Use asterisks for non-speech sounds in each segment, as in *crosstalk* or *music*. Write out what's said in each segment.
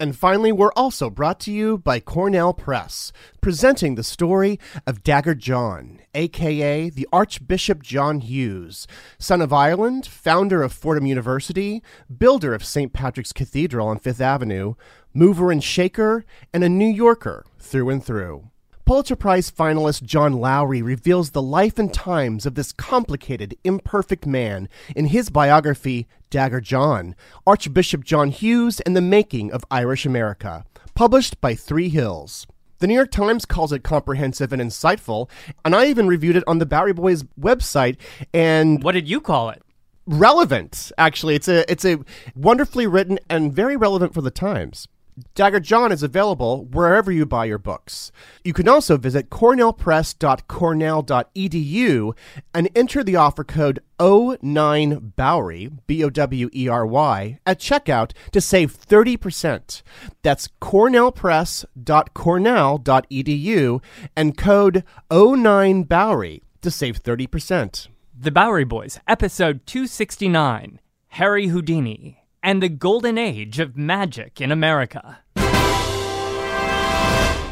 And finally, we're also brought to you by Cornell Press, presenting the story of Dagger John, aka the Archbishop John Hughes, son of Ireland, founder of Fordham University, builder of St. Patrick's Cathedral on Fifth Avenue, mover and shaker, and a New Yorker through and through. Pulitzer Prize finalist John Loughery reveals the life and times of this complicated, imperfect man in his biography, Dagger John Archbishop John Hughes and the Making of Irish America, published by Three Hills. The New York Times calls it comprehensive and insightful, and I even reviewed it on the Bowery Boys website. And What did you call it? relevant, actually, it's a it's a wonderfully written and very relevant for the times. Dagger John is available wherever you buy your books. You can also visit cornellpress.cornell.edu and enter the offer code O9Bowery, B O W E R Y, at checkout to save 30%. That's cornellpress.cornell.edu and code O9Bowery to save 30%. The Bowery Boys, episode 269 Harry Houdini and the Golden Age of Magic in America.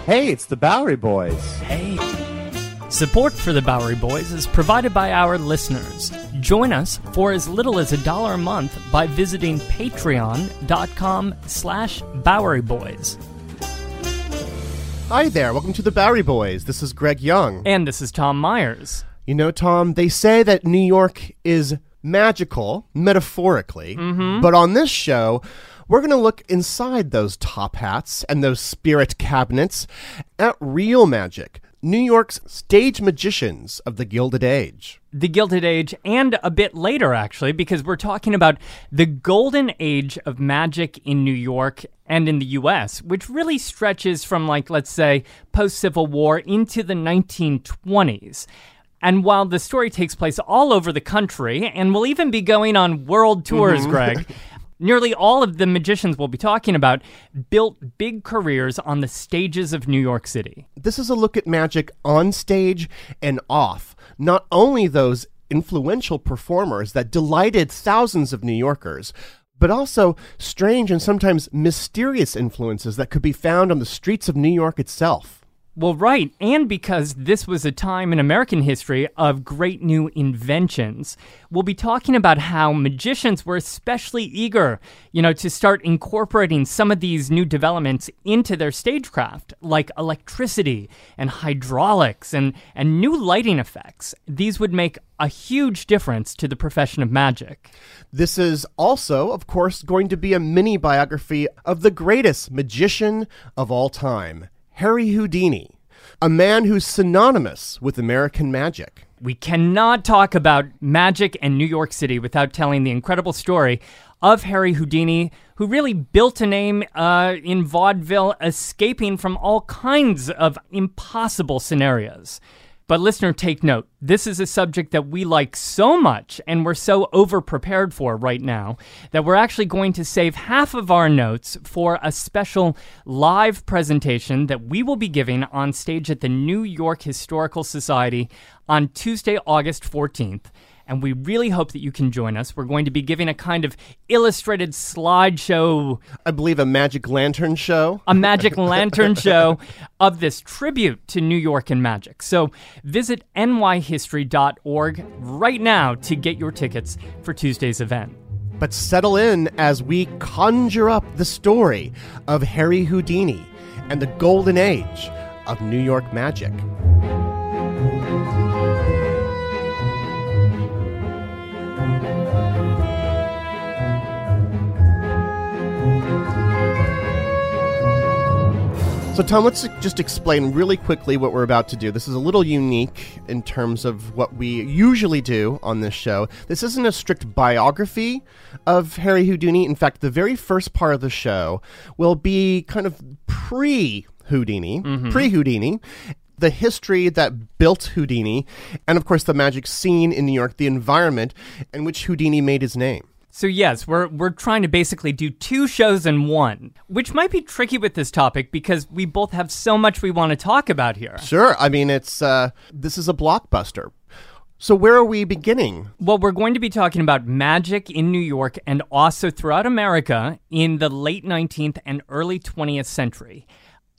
Hey, it's the Bowery Boys. Hey. Support for the Bowery Boys is provided by our listeners. Join us for as little as a dollar a month by visiting patreon.com slash Bowery Boys. Hi there, welcome to the Bowery Boys. This is Greg Young. And this is Tom Meyers. You know, Tom, they say that New York is magical, metaphorically, mm-hmm. but on this show, we're going to look inside those top hats and those spirit cabinets at real magic. New York's stage magicians of the Gilded Age. the Gilded Age, and a bit later, actually, because we're talking about the golden age of magic in New York and in the US, which really stretches from, like, let's say, post Civil War into the 1920s. And while the story takes place all over the country and will even be going on world tours, mm-hmm. Greg, *laughs* nearly all of the magicians we'll be talking about built big careers on the stages of New York City. This is a look at magic on stage and off. Not only those influential performers that delighted thousands of New Yorkers, but also strange and sometimes mysterious influences that could be found on the streets of New York itself. Well, right. And because this was a time in American history of great new inventions, we'll be talking about how magicians were especially eager, you know, to start incorporating some of these new developments into their stagecraft, like electricity and hydraulics and, and new lighting effects. These would make a huge difference to the profession of magic. This is also, of course, going to be a mini biography of the greatest magician of all time, Harry Houdini, a man who's synonymous with American magic. We cannot talk about magic and New York City without telling the incredible story of Harry Houdini, who really built a name uh, in vaudeville, escaping from all kinds of impossible scenarios. But listener, take note. This is a subject that we like so much and we're so over prepared for right now that we're actually going to save half of our notes for a special live presentation that we will be giving on stage at the New York Historical Society on Tuesday, August 14th and we really hope that you can join us. We're going to be giving a kind of illustrated slideshow, I believe a magic lantern show. a magic lantern show *laughs* of this tribute to New York and magic. So visit nyhistory.org right now to get your tickets for Tuesday's event. But settle in as we conjure up the story of Harry Houdini and the golden age of New York magic. So, Tom, let's just explain really quickly what we're about to do. This is a little unique in terms of what we usually do on this show. This isn't a strict biography of Harry Houdini. In fact, the very first part of the show will be kind of pre Houdini, mm-hmm. pre Houdini. The history that built Houdini, and of course, the magic scene in New York, the environment in which Houdini made his name. So yes, we're we're trying to basically do two shows in one, which might be tricky with this topic because we both have so much we want to talk about here. Sure. I mean, it's uh, this is a blockbuster. So, where are we beginning? Well, we're going to be talking about magic in New York and also throughout America in the late 19th and early 20th century.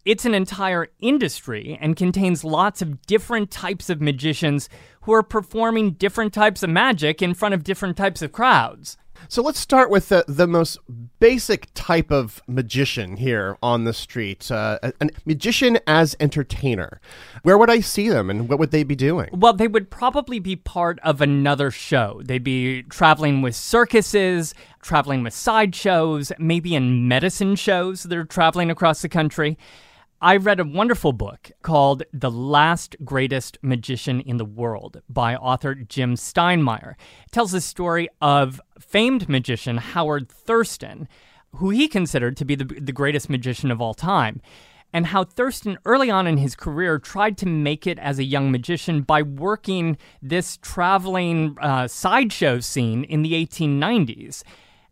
It's an entire industry and contains lots of different types of magicians who are performing different types of magic in front of different types of crowds. So let's start with the, the most basic type of magician here on the street uh, a, a magician as entertainer. Where would I see them and what would they be doing? Well, they would probably be part of another show. They'd be traveling with circuses, traveling with sideshows, maybe in medicine shows. They're traveling across the country. I read a wonderful book called The Last Greatest Magician in the World by author Jim Steinmeyer. It tells the story of famed magician Howard Thurston, who he considered to be the, the greatest magician of all time, and how Thurston, early on in his career, tried to make it as a young magician by working this traveling uh, sideshow scene in the 1890s.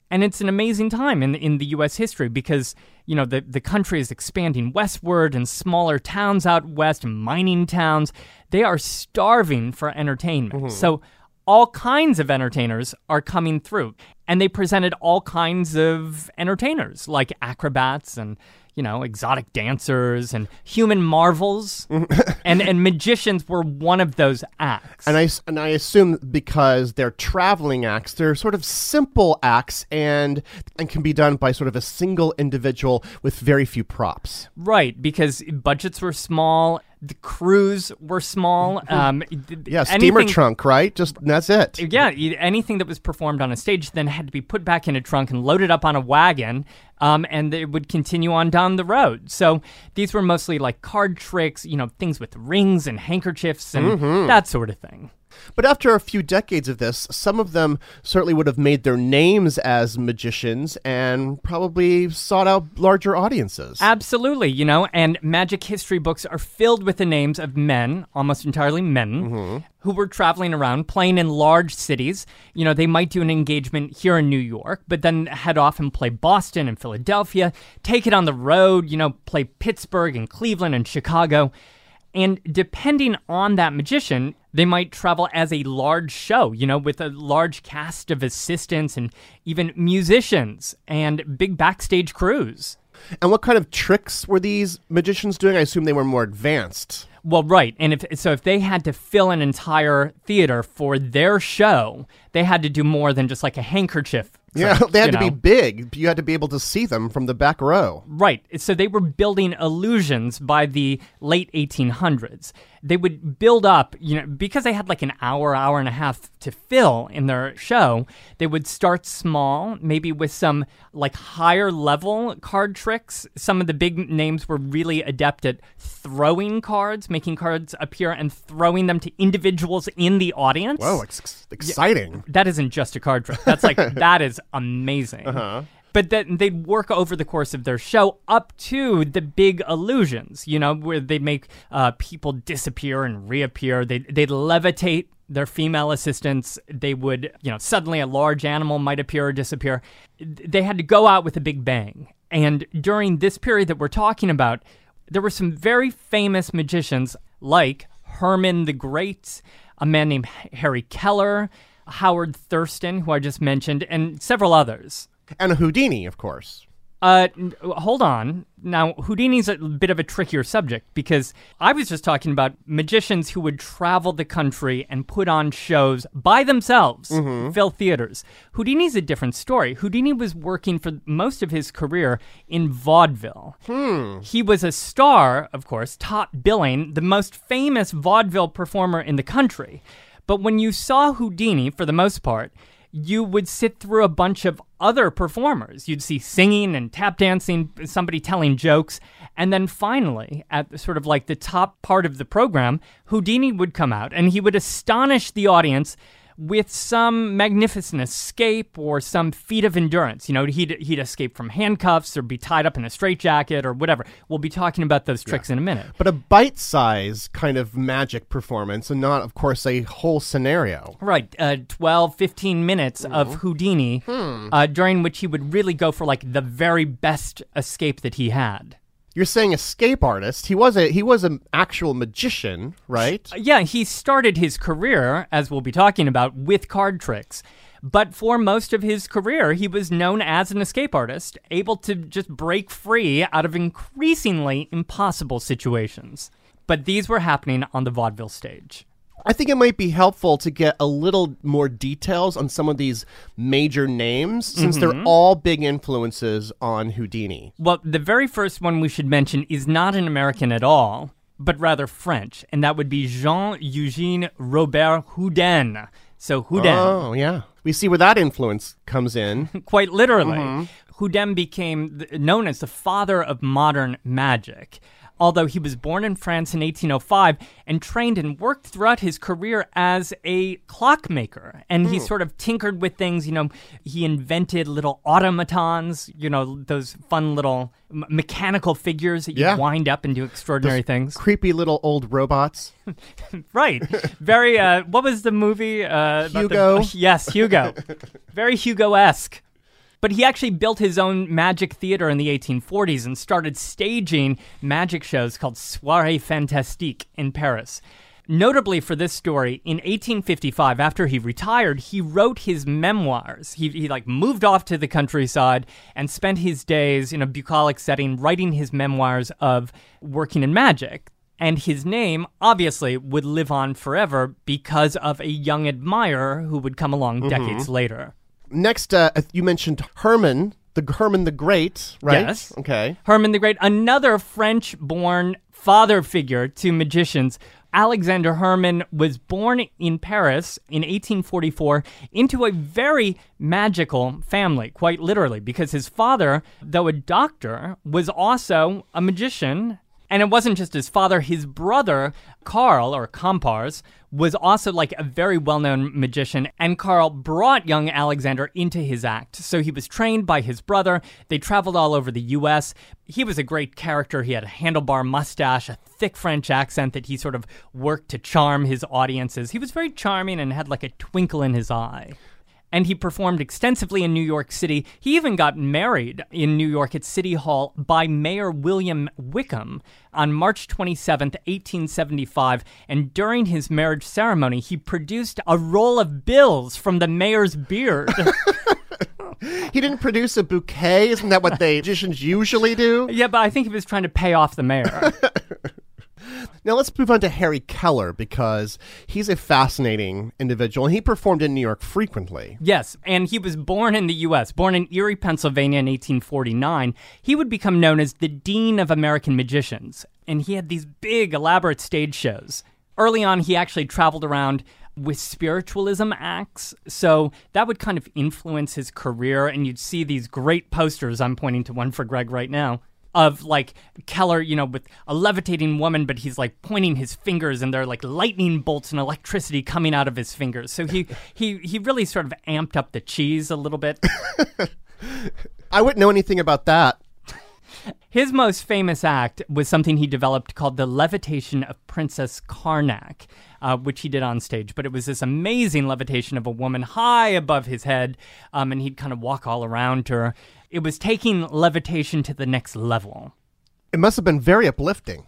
And it's an amazing time in, in the U.S. history because you know, the, the country is expanding westward and smaller towns out west, mining towns, they are starving for entertainment. Mm-hmm. So all kinds of entertainers are coming through. And they presented all kinds of entertainers, like acrobats and you know, exotic dancers and human marvels, mm-hmm. *laughs* and and magicians were one of those acts. And I and I assume because they're traveling acts, they're sort of simple acts, and and can be done by sort of a single individual with very few props. Right, because budgets were small the crews were small. Um, yeah, steamer anything, trunk, right? Just that's it. Yeah, anything that was performed on a stage then had to be put back in a trunk and loaded up on a wagon, um, and it would continue on down the road. So these were mostly like card tricks, you know, things with rings and handkerchiefs and mm-hmm. that sort of thing. But after a few decades of this, some of them certainly would have made their names as magicians and probably sought out larger audiences. Absolutely, you know, and magic history books are filled with the names of men, almost entirely men, mm-hmm. who were traveling around playing in large cities. You know, they might do an engagement here in New York, but then head off and play Boston and Philadelphia, take it on the road, you know, play Pittsburgh and Cleveland and Chicago. And depending on that magician, they might travel as a large show, you know, with a large cast of assistants and even musicians and big backstage crews. And what kind of tricks were these magicians doing? I assume they were more advanced. Well, right. And if so if they had to fill an entire theater for their show, they had to do more than just like a handkerchief *laughs* yeah, they had to know. be big. You had to be able to see them from the back row. Right. So they were building illusions by the late 1800s they would build up, you know, because they had like an hour, hour and a half to fill in their show, they would start small, maybe with some like higher level card tricks. Some of the big names were really adept at throwing cards, making cards appear and throwing them to individuals in the audience. Whoa, ex- exciting. Yeah, that isn't just a card trick. That's like, *laughs* that is amazing. Uh-huh but then they'd work over the course of their show up to the big illusions, you know, where they'd make uh, people disappear and reappear. They'd, they'd levitate their female assistants. They would, you know, suddenly a large animal might appear or disappear. They had to go out with a big bang. And during this period that we're talking about, there were some very famous magicians like Herrmann the Great, a man named Harry Kellar, Howard Thurston, who I just mentioned, and several others and a Houdini, of course. Uh, hold on. Now, Houdini's a bit of a trickier subject because I was just talking about magicians who would travel the country and put on shows by themselves, mm-hmm. fill theaters. Houdini's a different story. Houdini was working for most of his career in vaudeville. Hmm. He was a star, of course, top billing, the most famous vaudeville performer in the country. But when you saw Houdini, for the most part, you would sit through a bunch of other performers. You'd see singing and tap dancing, somebody telling jokes. And then finally, at sort of like the top part of the program, Houdini would come out and he would astonish the audience with some magnificent escape or some feat of endurance. You know, he'd, he'd escape from handcuffs or be tied up in a straitjacket or whatever. We'll be talking about those tricks yeah. in a minute. But a bite size kind of magic performance and not, of course, a whole scenario. Right. Uh, 12, 15 minutes mm-hmm. of Houdini, hmm. uh, during which he would really go for like the very best escape that he had. You're saying escape artist. He was a he was an actual magician, right? Uh, yeah, he started his career, as we'll be talking about, with card tricks. But for most of his career, he was known as an escape artist, able to just break free out of increasingly impossible situations. But these were happening on the vaudeville stage. I think it might be helpful to get a little more details on some of these major names since they're mm-hmm. all big influences on Houdini. Well, the very first one we should mention is not an American at all, but rather French, and that would be Jean Eugene Robert Houdin. So Houdin. Oh, yeah. We see where that influence comes in. *laughs* quite literally. Mm-hmm. Houdin became known as the father of modern magic. Although he was born in France in 1805 and trained and worked throughout his career as a clockmaker. And he sort of tinkered with things, you know, he invented little automatons, you know, those fun little m- mechanical figures that you Yeah. wind up and do extraordinary things. Creepy little old robots. *laughs* Right. Very, uh, what was the movie? Uh, about the- Hugo. yes, Hugo. *laughs* Very Hugo esque. But he actually built his own magic theater in the 1840s and started staging magic shows called Soirées Fantastiques in Paris. Notably for this story, in 1855, after he retired, he wrote his memoirs. He, he like moved off to the countryside and spent his days in a bucolic setting writing his memoirs of working in magic. And his name, obviously, would live on forever because of a young admirer who would come along mm-hmm. decades later. Next, uh, you mentioned Herrmann, the Herrmann the Great, right? Yes. Okay. Herrmann the Great, another French born father figure to magicians. Alexander Herrmann was born in Paris in 1844 into a very magical family, quite literally, because his father, though a doctor, was also a magician. And it wasn't just his father, his brother, Carl, or Compars, was also like a very well known magician. And Carl brought young Alexander into his act. So he was trained by his brother. They traveled all over the US. He was a great character. He had a handlebar mustache, a thick French accent that he sort of worked to charm his audiences. He was very charming and had like a twinkle in his eye and he performed extensively in New York City. He even got married in New York at City Hall by Mayor William Wickham on March 27th, 1875. And during his marriage ceremony, he produced a roll of bills from the mayor's beard. *laughs* He didn't produce a bouquet. Isn't that what they magicians usually do? yeah, but I think he was trying to pay off the mayor. *laughs* Now let's move on to Harry Kellar because he's a fascinating individual and he performed in New York frequently. Yes, and he was born in the U.S., born in Erie, Pennsylvania in 1849. He would become known as the Dean of American Magicians, and he had these big, elaborate stage shows. Early on, he actually traveled around with spiritualism acts, so that would kind of influence his career, and you'd see these great posters. I'm pointing to one for Greg right now. Of like Kellar, you know, with a levitating woman, but he's like pointing his fingers, and there are like lightning bolts and electricity coming out of his fingers. So he he he really sort of amped up the cheese a little bit. *laughs* I wouldn't know anything about that. His most famous act was something he developed called the Levitation of Princess Karnak, uh, which he did on stage. But it was this amazing levitation of a woman high above his head, um, and he'd kind of walk all around her. It was taking levitation to the next level. It must have been very uplifting.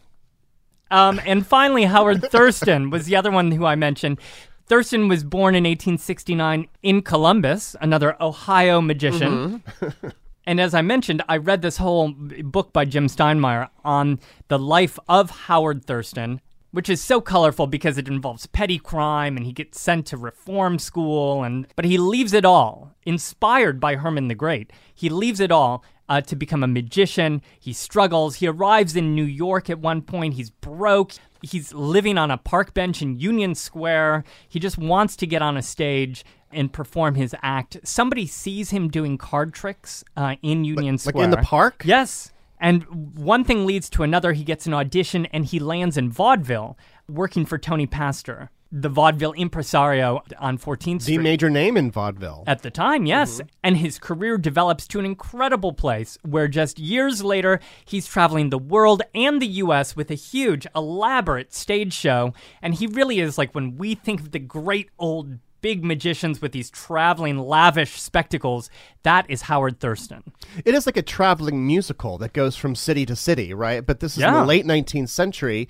Um, and finally, Howard Thurston was the other one who I mentioned. Thurston was born in 1869 in Columbus, another Ohio magician. *laughs* and as I mentioned, I read this whole book by Jim Steinmeyer on the life of Howard Thurston, which is so colorful because it involves petty crime and he gets sent to reform school and but he leaves it all inspired by Herrmann the Great. He leaves it all uh, to become a magician. He struggles. He arrives in New York at one point. He's broke. He's living on a park bench in Union Square. He just wants to get on a stage and perform his act. Somebody sees him doing card tricks uh, in Union Like Square. Like in the park? Yes. And one thing leads to another. He gets an audition and he lands in vaudeville working for Tony Pastor, the vaudeville impresario on 14th Street. The major name in vaudeville. At the time, yes. Mm-hmm. And his career develops to an incredible place where just years later, he's traveling the world and the US with a huge, elaborate stage show. And he really is like when we think of the great old big magicians with these traveling, lavish spectacles. That is Howard Thurston. It is like a traveling musical that goes from city to city, right? But this is in the late 19th century,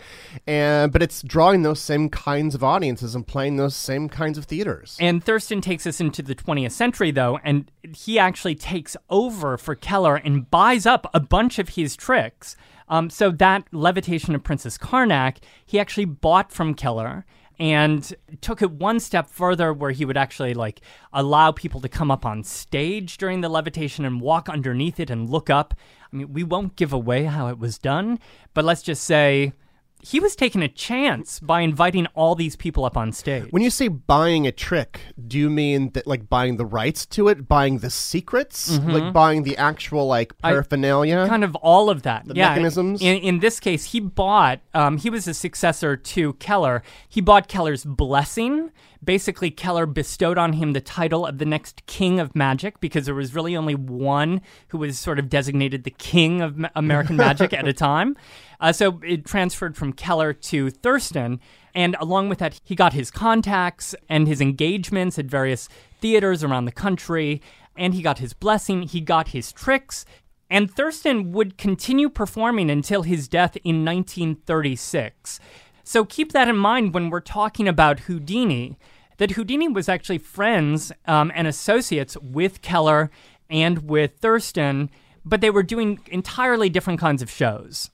and but it's drawing those same kinds of audiences and playing those same kinds of theaters. And Thurston takes us into the 20th century, though, and he actually takes over for Kellar and buys up a bunch of his tricks. Um, so that levitation of Princess Karnak, he actually bought from Kellar and took it one step further where he would actually like allow people to come up on stage during the levitation and walk underneath it and look up. I mean, we won't give away how it was done, but let's just say he was taking a chance by inviting all these people up on stage. When you say buying a trick, do you mean that like buying the rights to it, buying the secrets, like buying the actual like paraphernalia? kind of all of that. yeah. mechanisms? In, in this case, he bought. Um, he was a successor to Kellar. He bought Kellar's blessing. Basically, Kellar bestowed on him the title of the next king of magic because there was really only one who was sort of designated the king of American magic at a *laughs* time. Uh, so it transferred from Kellar to Thurston. And along with that, he got his contacts and his engagements at various theaters around the country. And he got his blessing. He got his tricks. And Thurston would continue performing until his death in 1936. So keep that in mind when we're talking about Houdini, that Houdini was actually friends um, and associates with Kellar and with Thurston, but they were doing entirely different kinds of shows.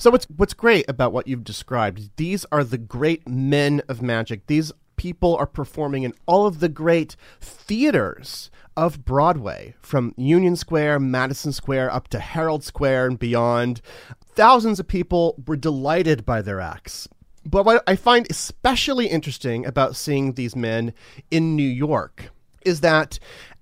So what's what's great about what you've described? These are the great men of magic. These people are performing in all of the great theaters of Broadway, from Union Square, Madison Square, up to Herald Square and beyond. Thousands of people were delighted by their acts. But what I find especially interesting about seeing these men in New York is that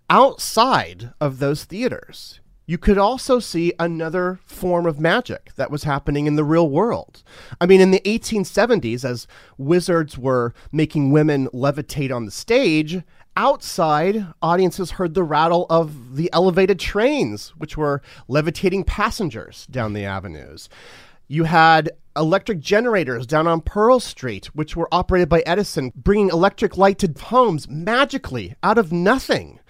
outside of those theaters, you could also see another form of magic that was happening in the real world. I mean, in the 1870s, as wizards were making women levitate on the stage, outside, audiences heard the rattle of the elevated trains, which were levitating passengers down the avenues. You had electric generators down on Pearl Street, which were operated by Edison, bringing electric light to homes magically out of nothing.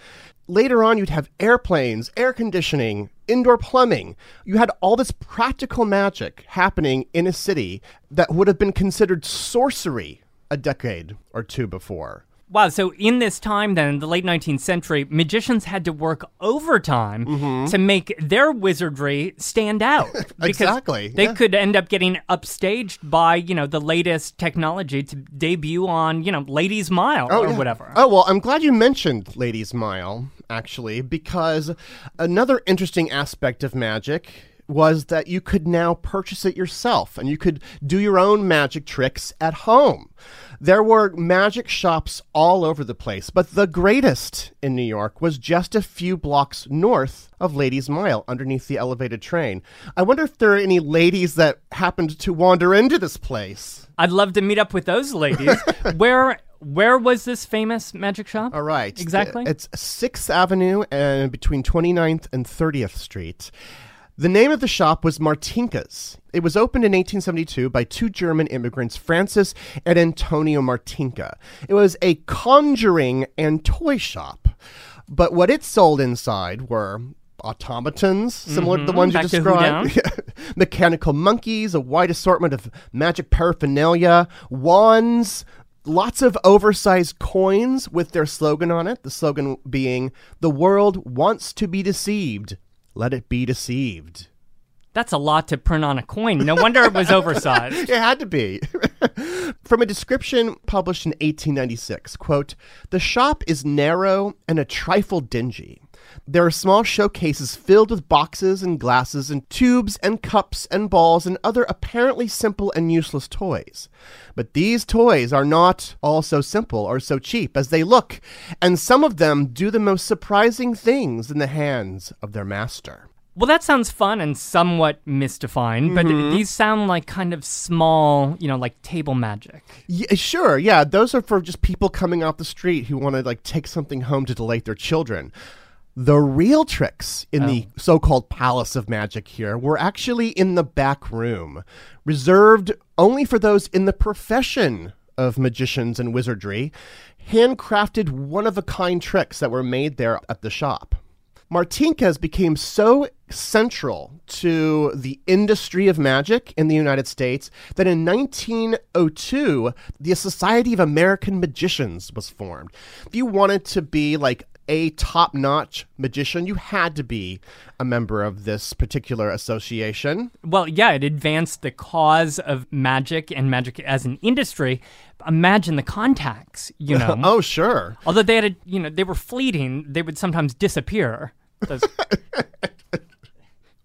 Later on, you'd have airplanes, air conditioning, indoor plumbing. You had all this practical magic happening in a city that would have been considered sorcery a decade or two before. Wow, so in this time then, in the late 19th century, magicians had to work overtime mm-hmm. to make their wizardry stand out. *laughs* Exactly, They yeah. could end up getting upstaged by, you know, the latest technology to debut on, you know, Ladies Mile oh, or yeah. whatever. Oh, well, I'm glad you mentioned Ladies Mile, actually, because another interesting aspect of magic was that you could now purchase it yourself and you could do your own magic tricks at home. There were magic shops all over the place, but the greatest in New York was just a few blocks north of Ladies Mile underneath the elevated train. I wonder if there are any ladies that happened to wander into this place. I'd love to meet up with those ladies. *laughs* where where was this famous magic shop? All right. Exactly. It's 6th Avenue and between 29th and 30th Street. The name of the shop was Martinka's. It was opened in 1872 by two German immigrants, Francis and Antonio Martinka. It was a conjuring and toy shop. But what it sold inside were automatons, similar to the ones you Mm-hmm. Back to Who described, *laughs* mechanical monkeys, a wide assortment of magic paraphernalia, wands, lots of oversized coins with their slogan on it. The slogan being, The world wants to be deceived. Let it be deceived. That's a lot to print on a coin. No wonder it was *laughs* oversized. It had to be. *laughs* From a description published in 1896, quote, "The shop is narrow and a trifle dingy. There are small showcases filled with boxes and glasses and tubes and cups and balls and other apparently simple and useless toys. But these toys are not all so simple or so cheap as they look, and some of them do the most surprising things in the hands of their master." Well, that sounds fun and somewhat mystifying, but Mm-hmm. these sound like kind of small, you know, like table magic. Yeah, sure. Yeah, those are for just people coming off the street who want to like take something home to delight their children. The real tricks in the oh. so-called palace of magic here were actually in the back room, reserved only for those in the profession of magicians and wizardry, handcrafted one of a kind tricks that were made there at the shop. Martinkas became so central to the industry of magic in the United States that in 1902, the Society of American Magicians was formed. If you wanted to be like a top notch magician, you had to be a member of this particular association. Well, yeah, it advanced the cause of magic and magic as an industry. Imagine the contacts, you *laughs* know. oh, sure. Although they had, a, you know, they were fleeting, they would sometimes disappear. *laughs* Those-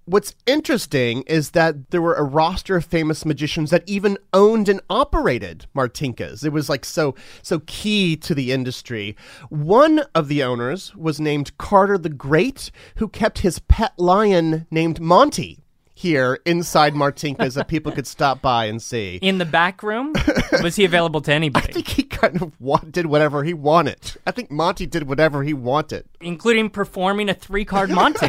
What's interesting is that there were a roster of famous magicians that even owned and operated Martinkas. It was like so so key to the industry. One of the owners was named Carter the Great, who kept his pet lion named Monty here inside Martinkas that people could stop by and see. *laughs* In the back room, was he available to *laughs* anybody? I think he kind of wa- did whatever he wanted. I think Monty did whatever he wanted. including performing a three card *laughs* Monty.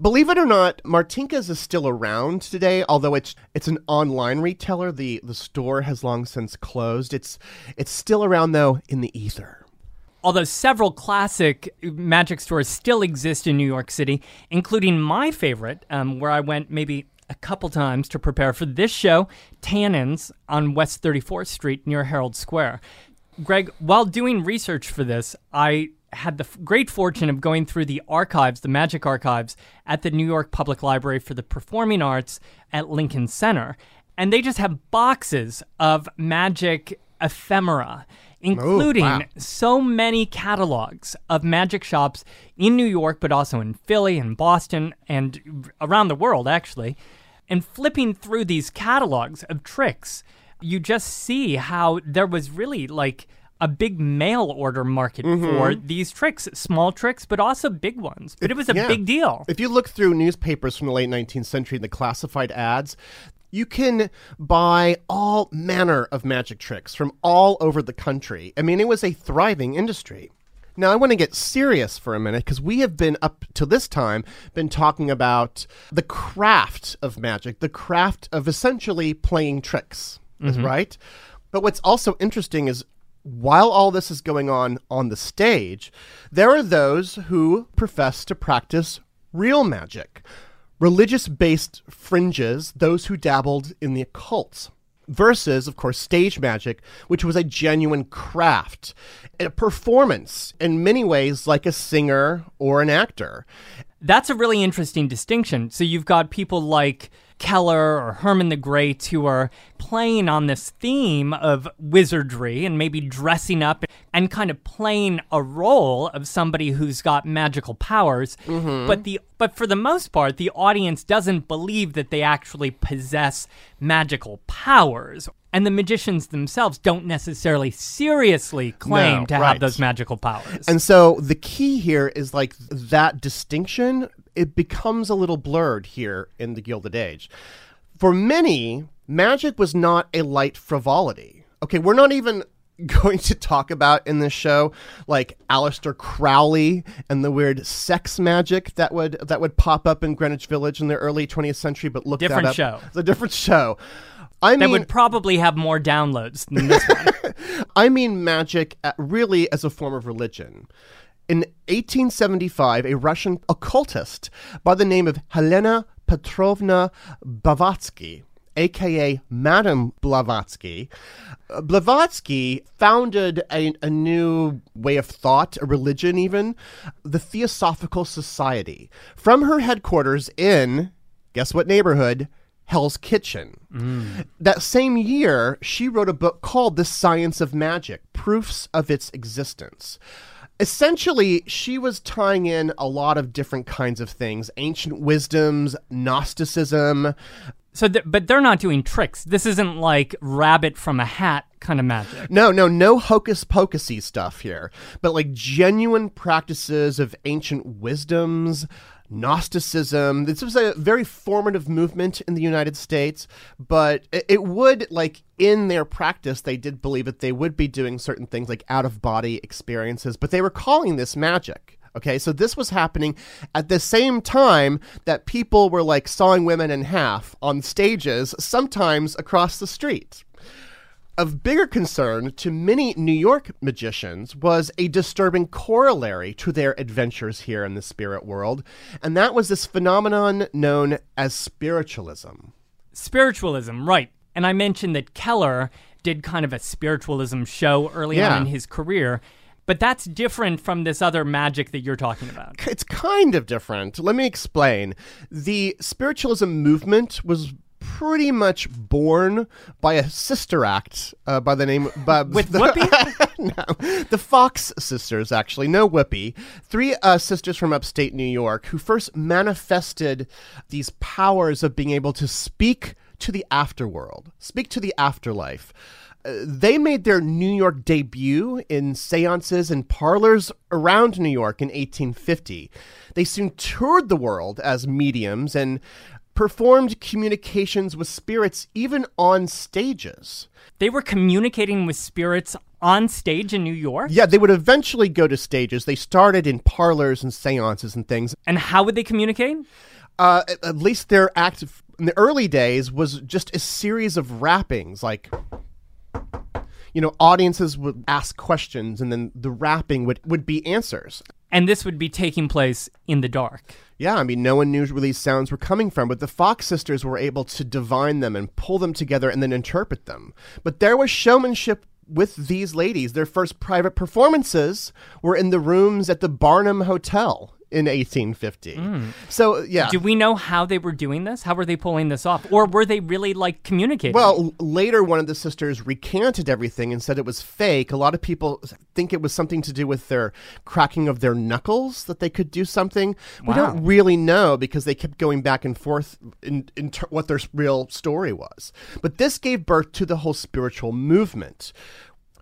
Believe it or not, Martinkas is still around today, although it's it's an online retailer. The the store has long since closed. It's it's still around though in the ether. Although several classic magic stores still exist in New York City, including my favorite, um, where I went maybe a couple times to prepare for this show, Tannen's on West 34th Street near Herald Square. Greg, while doing research for this, I had the f- great fortune of going through the archives, the magic archives, at the New York Public Library for the Performing Arts at Lincoln Center. And they just have boxes of magic ephemera, including wow. so many catalogs of magic shops in New York, but also in Philly and Boston and around the world, actually. And flipping through these catalogs of tricks, you just see how there was really like a big mail order market mm-hmm. for these tricks, small tricks, but also big ones. But it was a Yeah. big deal. If you look through newspapers from the late 19th century, the classified ads, you can buy all manner of magic tricks from all over the country. I mean, it was a thriving industry. Now, I want to get serious for a minute because we have been up to this time been talking about the craft of magic, the craft of essentially playing tricks, is mm-hmm. right? But what's also interesting is while all this is going on on the stage, there are those who profess to practice real magic, religious based fringes, those who dabbled in the occult. Versus, of course, stage magic, which was a genuine craft, a performance in many ways like a singer or an actor. That's a really interesting distinction. So you've got people like Kellar or Herrmann the Great who are playing on this theme of wizardry and maybe dressing up and kind of playing a role of somebody who's got magical powers. Mm-hmm. But the but for the most part, the audience doesn't believe that they actually possess magical powers. And the magicians themselves don't necessarily seriously claim No, to have those magical powers. And so the key here is like that distinction, it becomes a little blurred here in the Gilded Age. For many, magic was not a light frivolity. Okay, we're not even *laughs* going to talk about in this show like Aleister Crowley and the weird sex magic that would that would pop up in Greenwich Village in the early 20th century but look Different that up. show. It's a different show. I that mean, would probably have more downloads than this one. *laughs* I mean magic uh, really as a form of religion. In 1875, a Russian occultist by the name of Helena Petrovna Blavatsky, aka Madame Blavatsky, uh, Blavatsky founded a, a new way of thought, a religion even, the Theosophical Society, from her headquarters in, guess what neighborhood? Hell's Kitchen. That same year, she wrote a book called The Science of Magic Proofs of Its Existence. Essentially, she was tying in a lot of different kinds of things ancient wisdoms, Gnosticism. So, th- but they're not doing tricks. This isn't like rabbit from a hat kind of magic. No, no, no hocus pocusy stuff here, but like genuine practices of ancient wisdoms, Gnosticism. This was a very formative movement in the United States, but it, would, like, in their practice, they did believe that they would be doing certain things like out of body experiences, but they were calling this magic. Okay, so this was happening at the same time that people were like sawing women in half on stages, sometimes across the street. Of bigger concern to many New York magicians was a disturbing corollary to their adventures here in the spirit world, and that was this phenomenon known as spiritualism. Spiritualism, right. And I mentioned that Kellar did kind of a spiritualism show early Yeah. on in his career, but that's different from this other magic that you're talking about. It's kind of different. Let me explain. The spiritualism movement was pretty much born by a sister act uh, by the name by, *laughs* With the, Whoopi? *laughs* no, the Fox sisters, actually, no Whoopi. Three uh, sisters from upstate New York who first manifested these powers of being able to speak to the afterworld, speak to the afterlife. Uh, they made their New York debut in seances and parlors around New York in 1850. They soon toured the world as mediums and performed communications with spirits even on stages. They were communicating with spirits on stage in New York? Yeah, they would eventually go to stages. They started in parlors and seances and things. And how would they communicate? Uh, at- at least their act in the early days was just a series of rappings, like you know, audiences would ask questions, and then the rapping would would be answers. And this would be taking place in the dark. Yeah, I mean, no one knew where these sounds were coming from, but the Fox sisters were able to divine them and pull them together and then interpret them. But there was showmanship with these ladies. Their first private performances were in the rooms at the Barnum Hotel in 1850. Mm. So, yeah. Do we know how they were doing this? How were they pulling this off? Or were they really like communicating? Well, later, one of the sisters recanted everything and said it was fake. A lot of people think it was something to do with their cracking of their knuckles that they could do something. We don't really know because they kept going back and forth in, in ter- what their real story was. But this gave birth to the whole spiritual movement.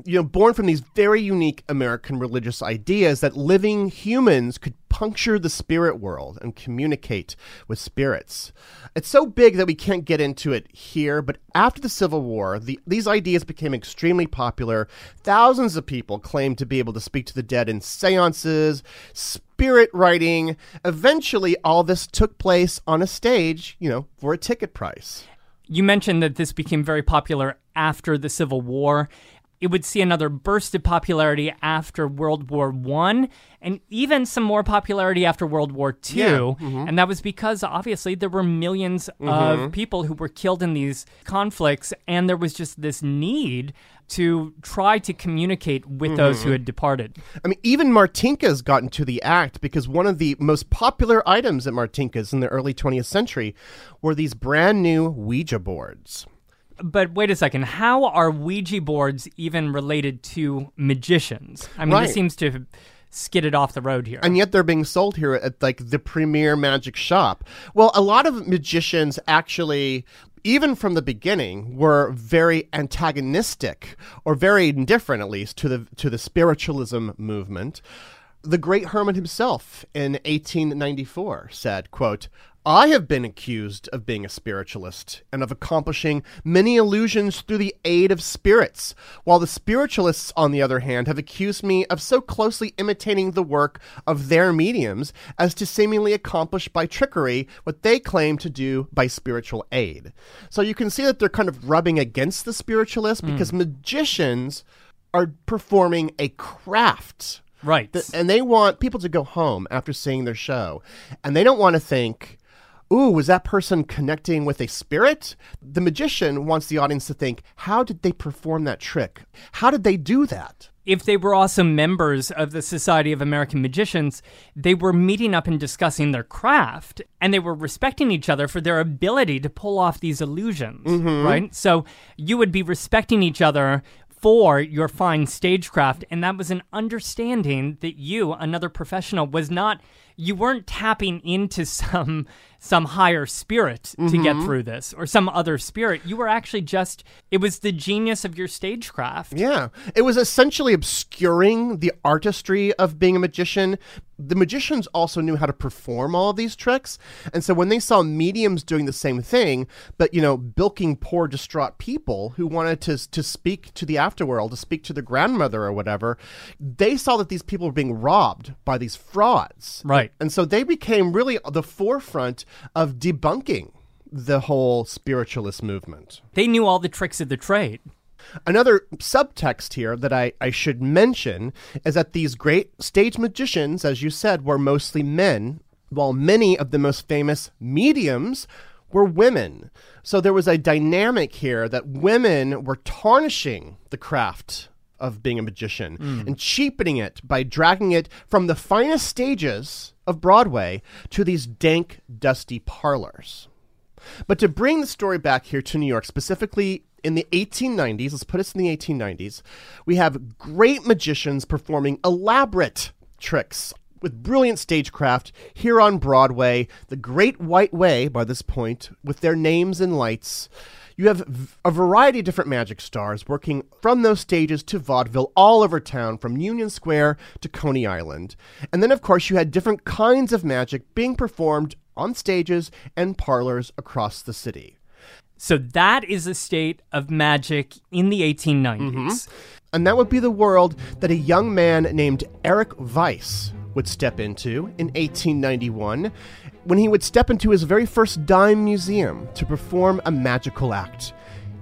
You know, born from these very unique American religious ideas that living humans could puncture the spirit world and communicate with spirits. It's so big that we can't get into it here, but after the Civil War, the, these ideas became extremely popular. Thousands of people claimed to be able to speak to the dead in seances, spirit writing. Eventually, all this took place on a stage, you know, for a ticket price. You mentioned that this became very popular after the Civil War. It would see another burst of popularity after World War One, and even some more popularity after World War 2 Yeah, mm-hmm. And that was because obviously there were 1000000s of people who were killed in these conflicts, and there was just this need to try to communicate with those Mm-hmm. who had departed. I mean, even Martinka's got into the act because one of the most popular items at Martinka's in the early 20th century were these brand new Ouija boards. But wait a second, how are Ouija boards even related to magicians? I mean, Right. this seems to have skidded off the road here. And yet they're being sold here at like the premier magic shop. Well, a lot of magicians actually even from the beginning were very antagonistic or very indifferent at least to the to the spiritualism movement. The great Herrmann himself in 1894 said, quote, I have been accused of being a spiritualist and of accomplishing many illusions through the aid of spirits, while the spiritualists, on the other hand, have accused me of so closely imitating the work of their mediums as to seemingly accomplish by trickery what they claim to do by spiritual aid. So you can see that they're kind of rubbing against the spiritualists hmm. because magicians are performing a craft right. Th- and they want people to go home after seeing their show and they don't want to think ooh was that person connecting with a spirit the magician wants the audience to think how did they perform that trick how did they do that if they were also members of the Society of American Magicians, they were meeting up and discussing their craft, and they were respecting each other for their ability to pull off these illusions, mm-hmm. right? So you would be respecting each other for your fine stagecraft, and that was an understanding that you, another professional, was not. You weren't tapping into *laughs* some some higher spirit to get mm-hmm. through this, or some other spirit. You were actually just. It was the genius of your stagecraft. yeah it was essentially obscuring the artistry of being a magician the magicians also knew how to perform all of these tricks and so when they saw mediums doing the same thing but you know bilking poor distraught people who wanted to to speak to the afterworld to speak to their grandmother or whatever they saw that these people were being robbed by these frauds Right. and so they became really the forefront of debunking the whole spiritualist movement They knew all the tricks of the trade. Another subtext here that I, I should mention is that these great stage magicians, as you said, were mostly men, while many of the most famous mediums were women. So there was a dynamic here that women were tarnishing the craft of being a magician hmm. and cheapening it by dragging it from the finest stages of Broadway to these dank, dusty parlors. But to bring the story back here to New York, specifically in the 1890s, let's put us in the 1890s, we have great magicians performing elaborate tricks with brilliant stagecraft here on Broadway, the Great White Way by this point, with their names and lights. You have a variety of different magic stars working from those stages to vaudeville all over town, from Union Square to Coney Island. And then, of course, you had different kinds of magic being performed on stages and parlors across the city. So that is a state of magic in the 1890s. Mm-hmm. And that would be the world that a young man named Eric Weiss would step into in 1891 when he would step into his very first dime museum to perform a magical act.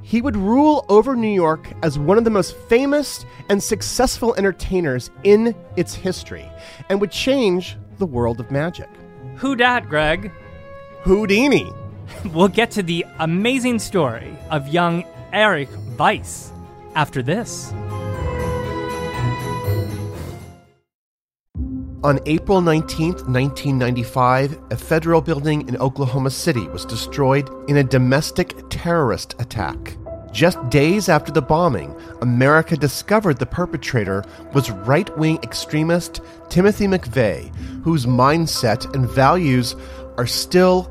He would rule over New York as one of the most famous and successful entertainers in its history and would change the world of magic. Who dat, Greg? Houdini. *laughs* We'll get to the amazing story of young Eric Weiss after this. On April 19, 1995, a federal building in Oklahoma City was destroyed in a domestic terrorist attack. Just days after the bombing, America discovered the perpetrator was right wing extremist Timothy McVeigh, whose mindset and values are still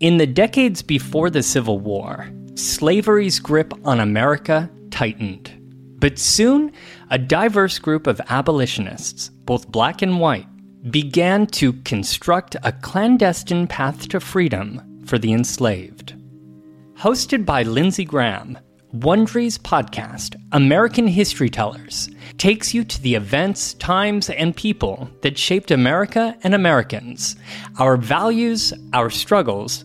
In the decades before the Civil War, slavery's grip on America tightened. But soon, a diverse group of abolitionists, both black and white, began to construct a clandestine path to freedom for the enslaved. Hosted by Lindsay Graham, Wondery's podcast, American History Tellers, takes you to the events, times, and people that shaped America and Americans, our values, our struggles,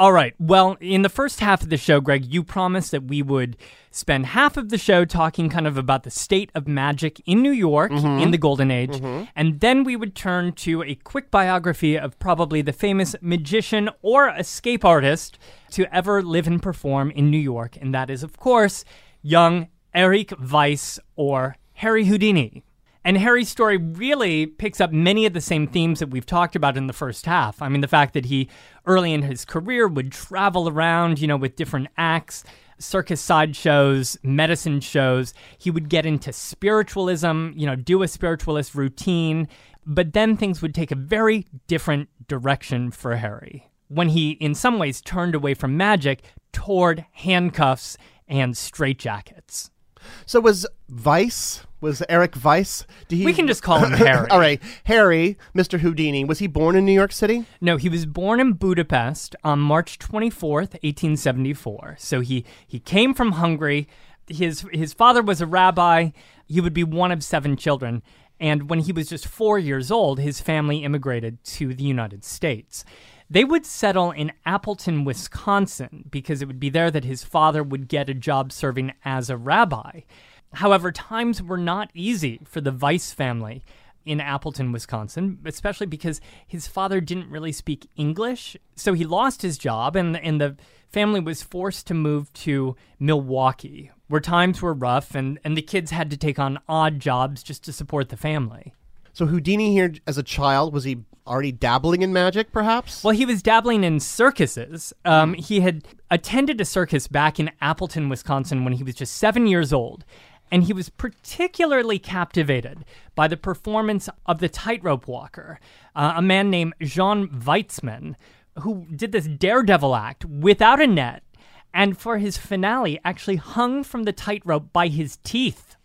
All right. Well, in the first half of the show, Greg, you promised that we would spend half of the show talking kind of about the state of magic in New York in mm-hmm. the Golden Age. Mm-hmm. And then we would turn to a quick biography of probably the famous magician or escape artist to ever live and perform in New York. And that is, of course, young Eric Weiss or Harry Houdini. And Harry's story really picks up many of the same themes that we've talked about in the first half. I mean, the fact that he, early in his career, would travel around, you know, with different acts, circus sideshows, medicine shows. He would get into spiritualism, you know, do a spiritualist routine. But then things would take a very different direction for Harry. when he, in some ways, turned away from magic toward handcuffs and straitjackets. So was Weiss was Eric Weiss? Did he, We can just call him *laughs* Harry. All right, Harry, Mr. Houdini. Was he born in New York City? No, he was born in Budapest on March 24th, 1874. So he, he came from Hungary. His, his father was a rabbi. He would be one of seven children. And when he was just four years old, his family immigrated to the United States. They would settle in Appleton, Wisconsin, because it would be there that his father would get a job serving as a rabbi. However, times were not easy for the Weiss family in Appleton, Wisconsin, especially because his father didn't really speak English. So he lost his job, and, and the family was forced to move to Milwaukee, where times were rough, and, and the kids had to take on odd jobs just to support the family. So Houdini here as a child was he already dabbling in magic, perhaps? Well, he was dabbling in circuses. Um, he had attended a circus back in Appleton, Wisconsin, when he was just seven years old. And he was particularly captivated by the performance of the tightrope walker, uh, a man named Jean Weitzman, who did this daredevil act without a net, and for his finale, actually hung from the tightrope by his teeth.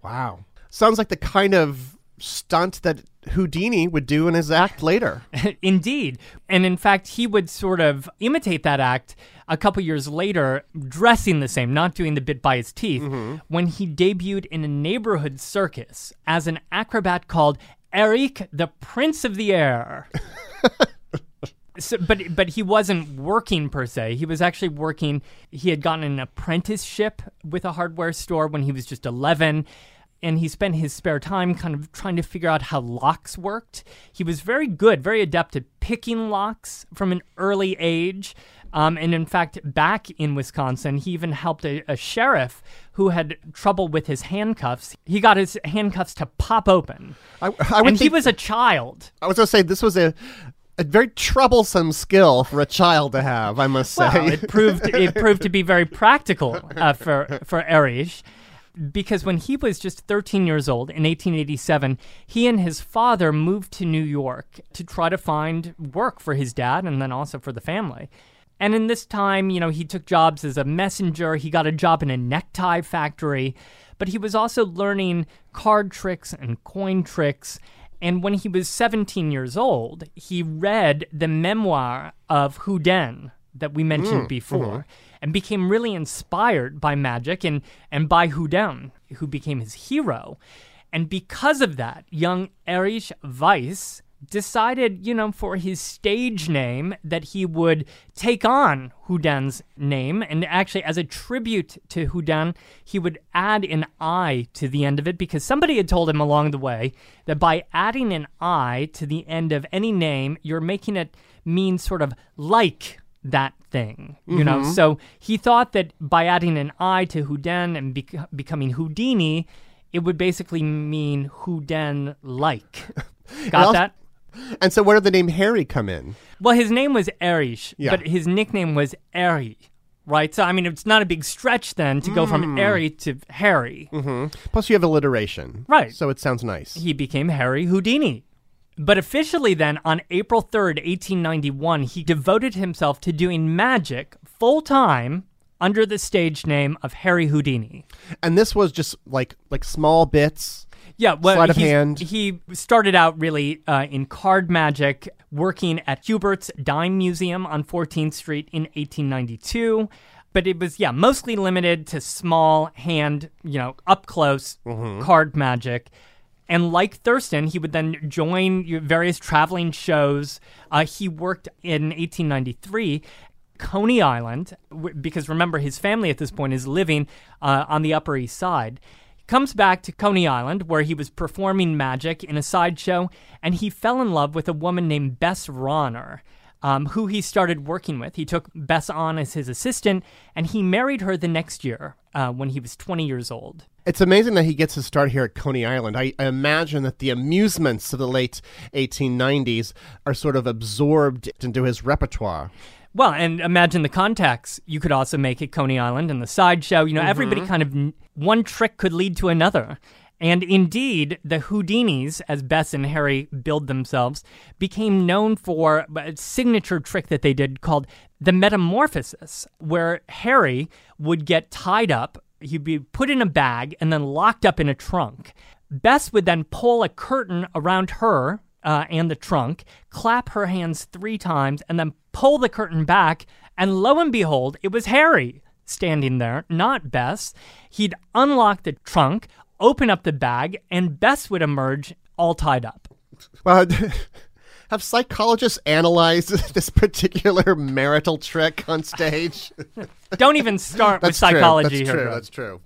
Wow. Sounds like the kind of stunt that Houdini would do in his act later. *laughs* Indeed. And in fact, he would sort of imitate that act a couple years later, dressing the same, not doing the bit by his teeth, mm-hmm. when he debuted in a neighborhood circus as an acrobat called Eric the Prince of the Air. *laughs* So, but but he wasn't working per se. He was actually working. He had gotten an apprenticeship with a hardware store when he was just eleven, and he spent his spare time kind of trying to figure out how locks worked. He was very good, very adept at picking locks from an early age. Um, and in fact, back in Wisconsin, he even helped a, a sheriff who had trouble with his handcuffs. He got his handcuffs to pop open, I, I and he was a child. I was going to say this was a a very troublesome skill for a child to have. I must say. Well, it proved it *laughs* proved to be very practical uh, for for Erich, because when he was just 13 years old in 1887, he and his father moved to New York to try to find work for his dad and then also for the family. And in this time, you know, he took jobs as a messenger. He got a job in a necktie factory, but he was also learning card tricks and coin tricks. And when he was 17 years old, he read the memoir of Houdin that we mentioned mm, mm-hmm. before and became really inspired by magic and, and by Houdin, who became his hero. And because of that, young Erich Weiss decided, you know, for his stage name that he would take on Houdin's name. And actually, as a tribute to Houdin, he would add an I to the end of it because somebody had told him along the way that by adding an I to the end of any name, you're making it mean sort of like that thing, you know? So he thought that by adding an I to Houdin and bec- becoming Houdini, it would basically mean Houdin like. *laughs* Got also- that? and so, where did the name Harry come in? Well, his name was Erich, Yeah. but his nickname was Eri, right? So, I mean, it's not a big stretch then to go from Eri to Harry. Mm-hmm. Plus, you have alliteration, Right. So it sounds nice. He became Harry Houdini. But officially, then, on April 3rd, 1891, he devoted himself to doing magic full time under the stage name of Harry Houdini. And this was just like like small bits. Yeah, well, Sleight of hand. he started out really uh, in card magic, working at Hubert's Dime Museum on 14th Street in 1892. But it was, yeah, mostly limited to small hand, you know, up close Mm-hmm. card magic. And like Thurston, he would then join various traveling shows. Uh, he worked in 1893 Coney Island, because remember, his family at this point is living uh, on the Upper East Side. He comes back to Coney Island, where he was performing magic in a sideshow, and he fell in love with a woman named Bess Rahner, um, who he started working with. He took Bess on as his assistant, and he married her the next year uh, when he was 20 years old. It's amazing that he gets his start here at Coney Island. I, I imagine that the amusements of the late 1890s are sort of absorbed into his repertoire. Well, and imagine the contacts you could also make at Coney Island and the sideshow. You know, everybody mm-hmm. kind of one trick could lead to another. And indeed, the Houdinis, as Bess and Harry billed themselves, became known for a signature trick that they did called the metamorphosis, where Harry would get tied up, he'd be put in a bag, and then locked up in a trunk. Bess would then pull a curtain around her uh, and the trunk, clap her hands three times, and then pull the curtain back. And lo and behold, it was Harry standing there, not Bess. He'd unlock the trunk, open up the bag, and Bess would emerge all tied up. Well, *laughs* have psychologists analyzed *laughs* this particular marital trick on stage? *laughs* Don't even start with That's true. psychology That's here. true. That's true.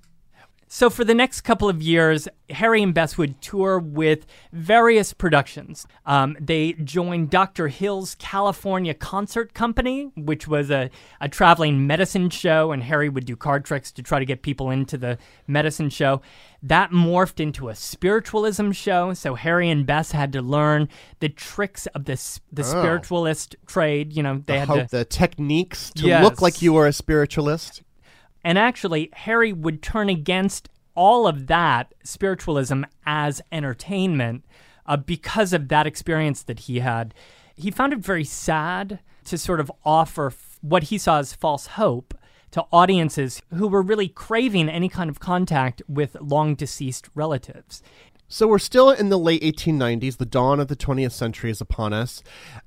So, for the next couple of years, Harry and Bess would tour with various productions. Um, they joined Dr. Hill's California Concert Company, which was a, a traveling medicine show, and Harry would do card tricks to try to get people into the medicine show. That morphed into a spiritualism show, so Harry and Bess had to learn the tricks of the, the spiritualist trade. You know, they had How to. the techniques to Yes. look like you were a spiritualist. And actually, Harry would turn against all of that spiritualism as entertainment uh, because of that experience that he had. He found it very sad to sort of offer f- what he saw as false hope to audiences who were really craving any kind of contact with long deceased relatives. So we're still in the late 1890s. The dawn of the 20th century is upon us.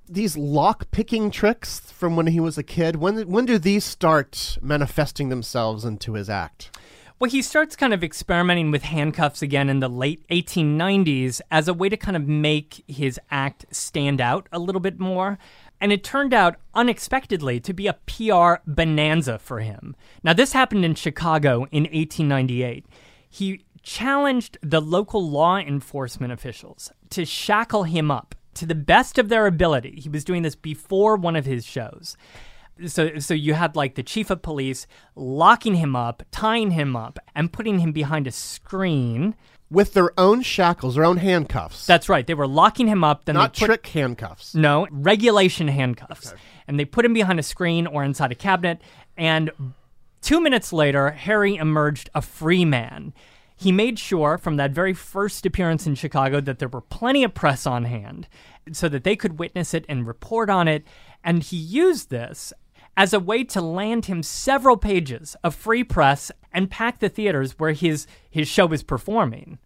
These lock picking tricks from when he was a kid. When when do these start manifesting themselves into his act? Well, he starts kind of experimenting with handcuffs again in the late 1890s as a way to kind of make his act stand out a little bit more. And it turned out unexpectedly to be a PR bonanza for him. Now, this happened in Chicago in 1898. He challenged the local law enforcement officials to shackle him up to the best of their ability. He was doing this before one of his shows so so you had like the chief of police locking him up, tying him up, and putting him behind a screen. With their own shackles, their own handcuffs. That's right. They were locking him up. Then not put, trick handcuffs. No, regulation handcuffs. And they put him behind a screen or inside a cabinet. And two minutes later, Harry emerged a free man. He made sure from that very first appearance in Chicago that there were plenty of press on hand so that they could witness it and report on it. And he used this as a way to land him several pages of free press and pack the theaters where his, his show was performing.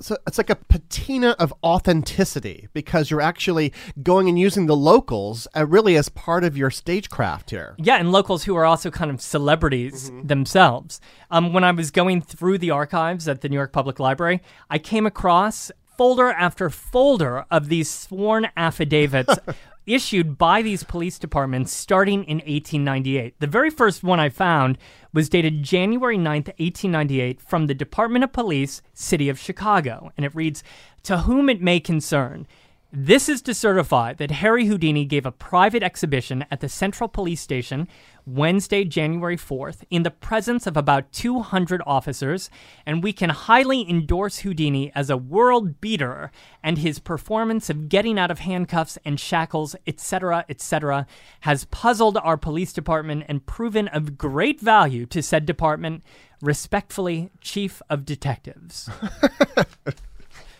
So it's like a patina of authenticity because you're actually going and using the locals uh, really as part of your stagecraft here. Yeah, and locals who are also kind of celebrities themselves. Um, when I was going through the archives at the New York Public Library, I came across folder after folder of these sworn affidavits *laughs* issued by these police departments starting in 1898. The very first one I found was dated January 9th, 1898, from the Department of Police, City of Chicago. And it reads To whom it may concern, this is to certify that Harry Houdini gave a private exhibition at the Central Police Station Wednesday, January 4th, in the presence of about 200 officers, and we can highly endorse Houdini as a world beater and his performance of getting out of handcuffs and shackles, etc., etc., has puzzled our police department and proven of great value to said department. Respectfully, Chief of Detectives. *laughs*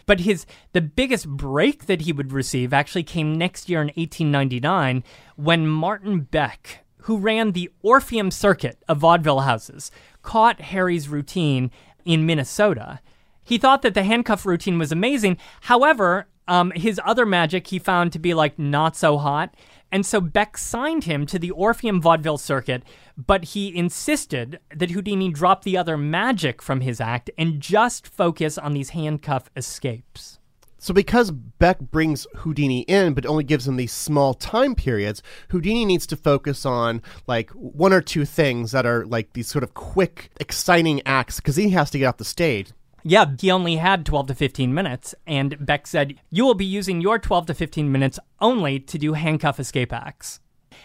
But his the biggest break that he would receive actually came next year in 1899 when Martin Beck, who ran the Orpheum circuit of vaudeville houses, caught Harry's routine in Minnesota. He thought that the handcuff routine was amazing. However, um, his other magic he found to be like not so hot. And so Beck signed him to the Orpheum vaudeville circuit, but he insisted that Houdini drop the other magic from his act and just focus on these handcuff escapes. So because Beck brings Houdini in, but only gives him these small time periods, Houdini needs to focus on like one or two things that are like these sort of quick, exciting acts because he has to get off the stage. Yeah, he only had 12 to 15 minutes, and Beck said, You will be using your 12 to 15 minutes only to do handcuff escape acts.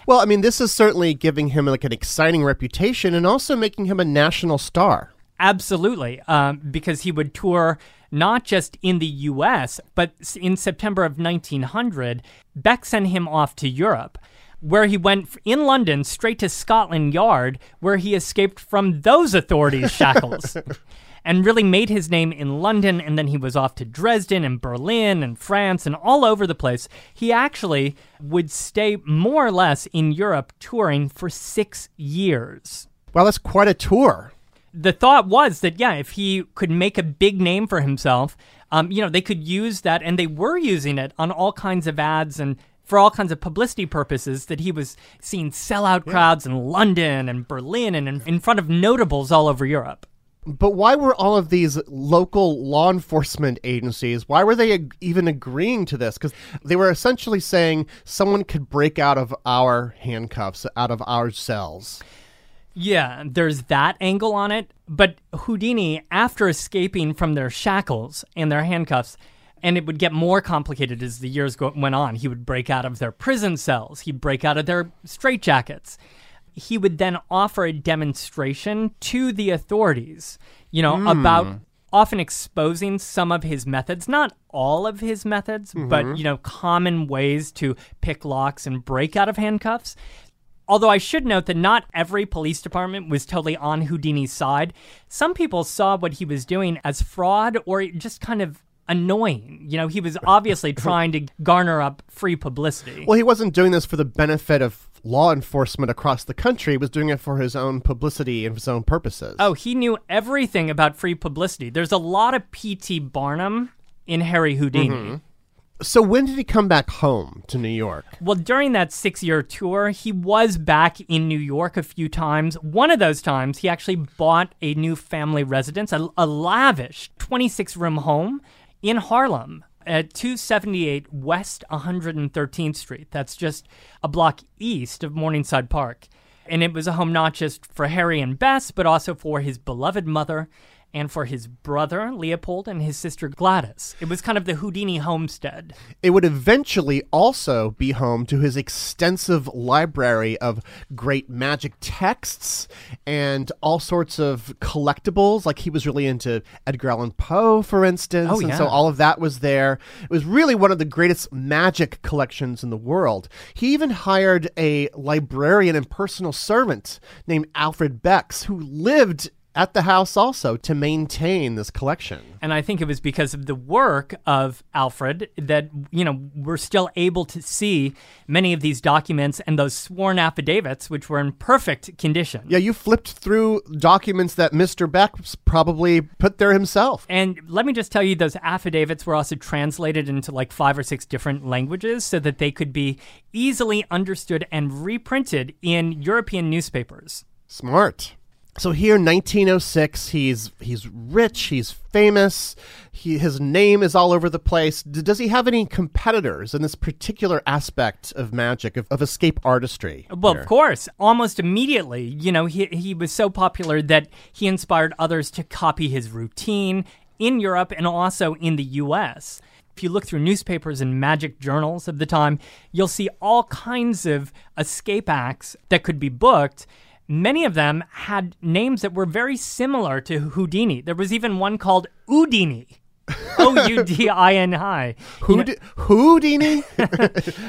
Well, I mean, this is certainly giving him like an exciting reputation and also making him a national star. Absolutely, um, because he would tour not just in the U.S., but in September of 1900, Beck sent him off to Europe, where he went in London straight to Scotland Yard, where he escaped from those authorities' shackles. *laughs* and really made his name in London. And then he was off to Dresden and Berlin and France and all over the place. He actually would stay more or less in Europe touring for six years. Well, that's quite a tour. The thought was that, yeah, if he could make a big name for himself, um, you know, they could use that, and they were using it on all kinds of ads and for all kinds of publicity purposes that he was seeing sellout crowds in London and Berlin and in, in front of notables all over Europe. But why were all of these local law enforcement agencies, why were they ag- even agreeing to this? Because they were essentially saying someone could break out of our handcuffs, out of our cells. Yeah, there's that angle on it. But Houdini, after escaping from their shackles and their handcuffs, and it would get more complicated as the years go- went on. He would break out of their prison cells, he'd break out of their straitjackets. He would then offer a demonstration to the authorities, you know, about hmm. often exposing some of his methods, not all of his methods, mm-hmm. but, you know, common ways to pick locks and break out of handcuffs. Although I should note that not every police department was totally on Houdini's side. Some people saw what he was doing as fraud or just kind of annoying. You know, he was obviously *laughs* trying to garner up free publicity. Well, he wasn't doing this for the benefit of law enforcement across the country. Was doing it for his own publicity and his own purposes. Oh, he knew everything about free publicity. There's a lot of P.T. Barnum in Harry Houdini. Mm-hmm. So when did he come back home to New York? Well, during that six year tour, he was back in New York a few times. One of those times, he actually bought a new family residence, a, a lavish 26 room home in Harlem at 278 West 113th Street. That's just a block east of Morningside Park. And it was a home not just for Harry and Bess, but also for his beloved mother and for his brother, Leopold, and his sister Gladys. It was kind of the Houdini homestead. It would eventually also be home to his extensive library of great magic texts and all sorts of collectibles. Like he was really into Edgar Allan Poe, for instance. Oh, And so all of that was there. It was really one of the greatest magic collections in the world. He even hired a librarian and personal servant named Alfred Becks, who lived at the house also to maintain this collection. And I think it was because of the work of Alfred that, you know, we're still able to see many of these documents and those sworn affidavits, which were in perfect condition. Yeah, you flipped through documents that Mr. Becks probably put there himself. And let me just tell you, those affidavits were also translated into like five or six different languages so that they could be easily understood and reprinted in European newspapers. Smart. So here, 1906, he's he's rich, he's famous, he, his name is all over the place. D- does he have any competitors in this particular aspect of magic, of, of escape artistry? Well, here? of course, almost immediately, you know, he, he was so popular that he inspired others to copy his routine in Europe and also in the US. If you look through newspapers and magic journals of the time, you'll see all kinds of escape acts that could be booked. Many of them had names that were very similar to Houdini. There was even one called Oudini. *laughs* O U D I N I. Houdini? *laughs*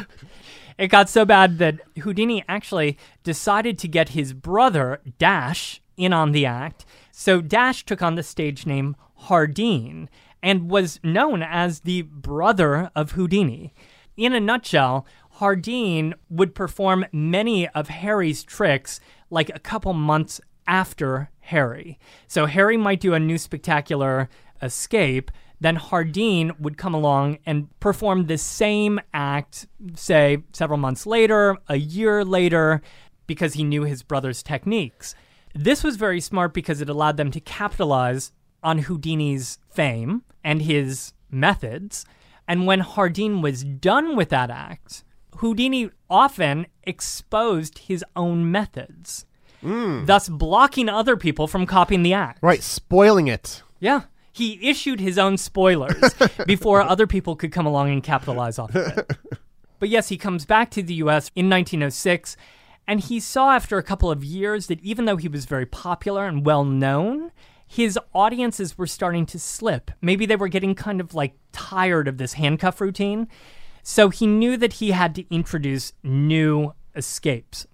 It got so bad that Houdini actually decided to get his brother, Dash, in on the act. So Dash took on the stage name Hardeen and was known as the brother of Houdini. In a nutshell, Hardeen would perform many of Harry's tricks like a couple months after Harry. So Harry might do a new spectacular escape, then Hardeen would come along and perform the same act, say, several months later, a year later, because he knew his brother's techniques. This was very smart because it allowed them to capitalize on Houdini's fame and his methods. And when Hardeen was done with that act, Houdini often exposed his own methods, hmm. thus blocking other people from copying the act. right, spoiling it. Yeah. He issued his own spoilers *laughs* before other people could come along and capitalize off of it. *laughs* But yes, he comes back to the US in 1906, and he saw after a couple of years that even though he was very popular and well known, his audiences were starting to slip. Maybe they were getting kind of like tired of this handcuff routine. So he knew that he had to introduce new escapes.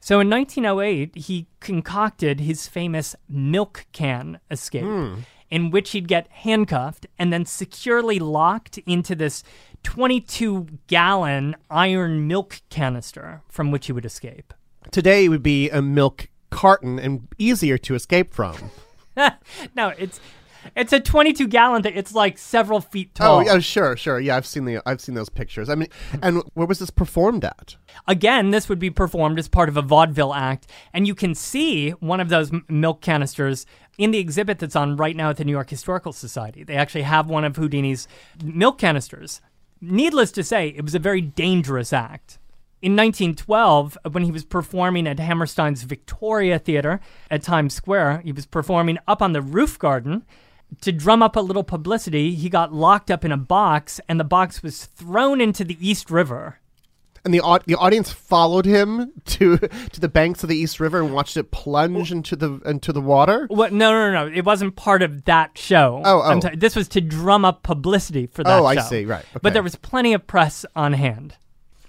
So in 1908, he concocted his famous milk can escape. Hmm. in which he'd get handcuffed and then securely locked into this 22 gallon iron milk canister from which he would escape. Today it would be a milk carton and easier to escape from. *laughs* no, it's it's a 22 gallon thing. It's like several feet oh, tall. Oh, yeah, sure, sure. Yeah, I've seen the I've seen those pictures. I mean, and where was this performed at? Again, this would be performed as part of a vaudeville act, and you can see one of those milk canisters in the exhibit that's on right now at the New York Historical Society. They actually have one of Houdini's milk canisters. Needless to say, it was a very dangerous act. In 1912, when he was performing at Hammerstein's Victoria Theater at Times Square, he was performing up on the roof garden. To drum up a little publicity, he got locked up in a box, and the box was thrown into the East River. And the au- the audience followed him *laughs* to to the banks of the East River and watched it plunge into the into the water. What? No, no, no, no. It wasn't part of that show. Oh, oh. I'm oh. sorry. This was to drum up publicity for that show. Oh, I show. see. Right. But there was plenty of press on hand.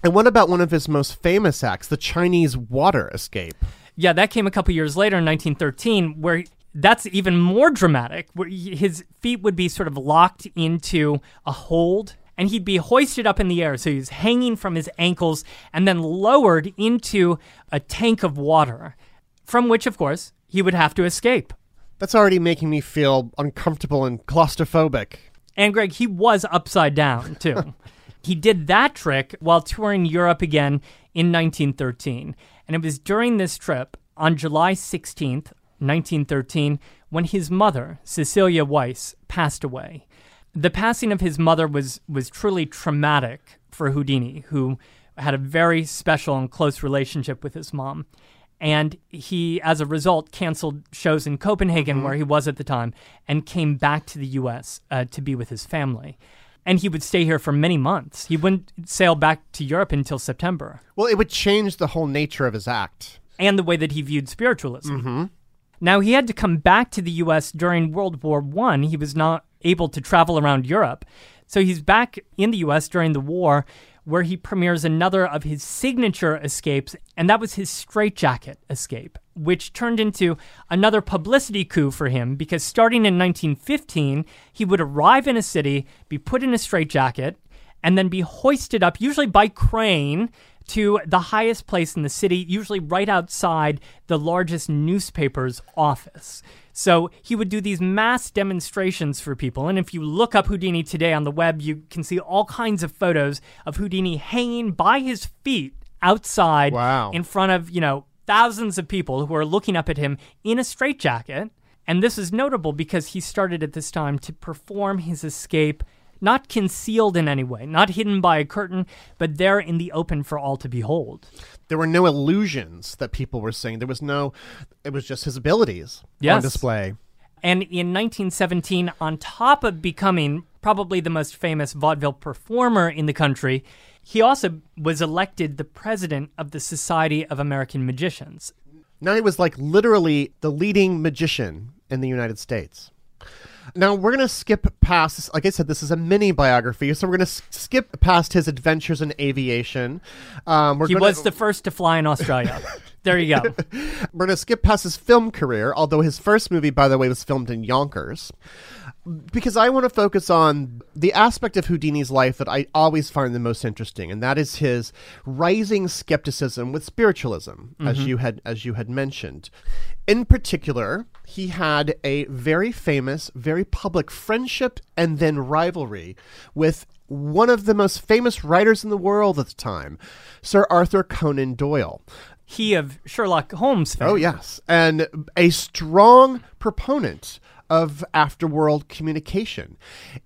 And what about one of his most famous acts, the Chinese water escape? Yeah, that came a couple years later in 1913, where that's even more dramatic, where his feet would be sort of locked into a hold and he'd be hoisted up in the air. So he's hanging from his ankles and then lowered into a tank of water, from which, of course, he would have to escape. That's already making me feel uncomfortable and claustrophobic. And Greg, he was upside down *laughs* too. he did that trick while touring Europe again in 1913. And it was during this trip on July 16th, 1913, when his mother, Cecilia Weiss, passed away. The passing of his mother was, was truly traumatic for Houdini, who had a very special and close relationship with his mom. And he, as a result, canceled shows in Copenhagen, where he was at the time, and came back to the U.S. Uh, to be with his family. And he would stay here for many months. He wouldn't sail back to Europe until September, Well, it would change the whole nature of his act. and the way that he viewed spiritualism. Now, he had to come back to the U.S. during World War One. He was not able to travel around Europe. So he's back in the U.S. during the war, where he premieres another of his signature escapes, and that was his straitjacket escape, which turned into another publicity coup for him because starting in 1915, he would arrive in a city, be put in a straitjacket, and then be hoisted up, usually by crane, to the highest place in the city, usually right outside the largest newspaper's office. So he would do these mass demonstrations for people. And if you look up Houdini today on the web, you can see all kinds of photos of Houdini hanging by his feet outside Wow. in front of, you know, thousands of people who are looking up at him in a straitjacket. And this is notable because he started at this time to perform his escape not concealed in any way, not hidden by a curtain, but there in the open for all to behold. There were no illusions that people were saying. There was no, it was just his abilities on display. And in 1917, on top of becoming probably the most famous vaudeville performer in the country, he also was elected the president of the Society of American Magicians. Now he was like literally the leading magician in the United States. Now we're gonna skip past. Like I said, this is a mini biography, so we're gonna s- skip past his adventures in aviation. Um, we're He gonna, was the first to fly in Australia. *laughs* there you go. *laughs* We're gonna skip past his film career, although his first movie, by the way, was filmed in Yonkers. Because I want to focus on the aspect of Houdini's life that I always find the most interesting, and that is his rising skepticism with spiritualism, as mm-hmm. you had as you had mentioned. In particular, he had a very famous, very public friendship and then rivalry with one of the most famous writers in the world at the time, Sir Arthur Conan Doyle. He of Sherlock Holmes fame. Oh, yes. And a strong proponent of afterworld communication.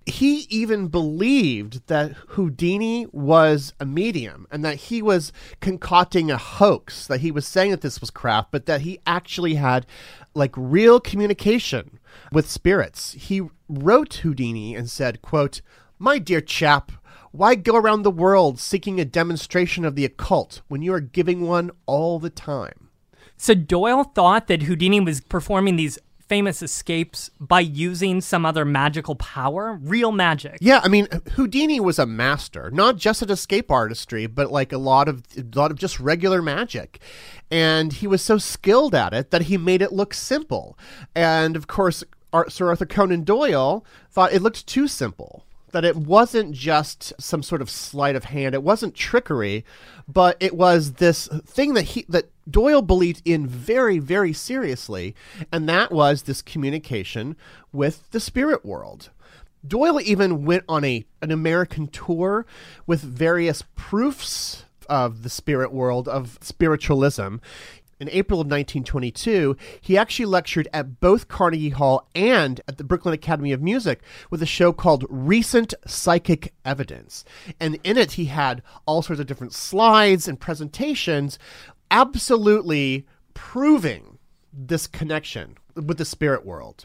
He even believed that Houdini was a medium and that he was concocting a hoax, that he was saying that this was crap, but that he actually had like real communication with spirits. He wrote Houdini and said, quote, "My dear chap, why go around the world seeking a demonstration of the occult when you are giving one all the time?" So Doyle thought that Houdini was performing these famous escapes by using some other magical power, real magic. Yeah, I mean, Houdini was a master, not just at escape artistry, but like a lot of a lot of just regular magic. And he was so skilled at it that he made it look simple. And of course, Ar- Sir Arthur Conan Doyle thought it looked too simple. That it wasn't just some sort of sleight of hand. It wasn't trickery, but it was this thing that he that Doyle believed in very, very seriously, and that was this communication with the spirit world. Doyle even went on a an American tour with various proofs of the spirit world of spiritualism. In April of 1922, he actually lectured at both Carnegie Hall and at the Brooklyn Academy of Music with a show called Recent Psychic Evidence. And in it, he had all sorts of different slides and presentations absolutely proving this connection with the spirit world.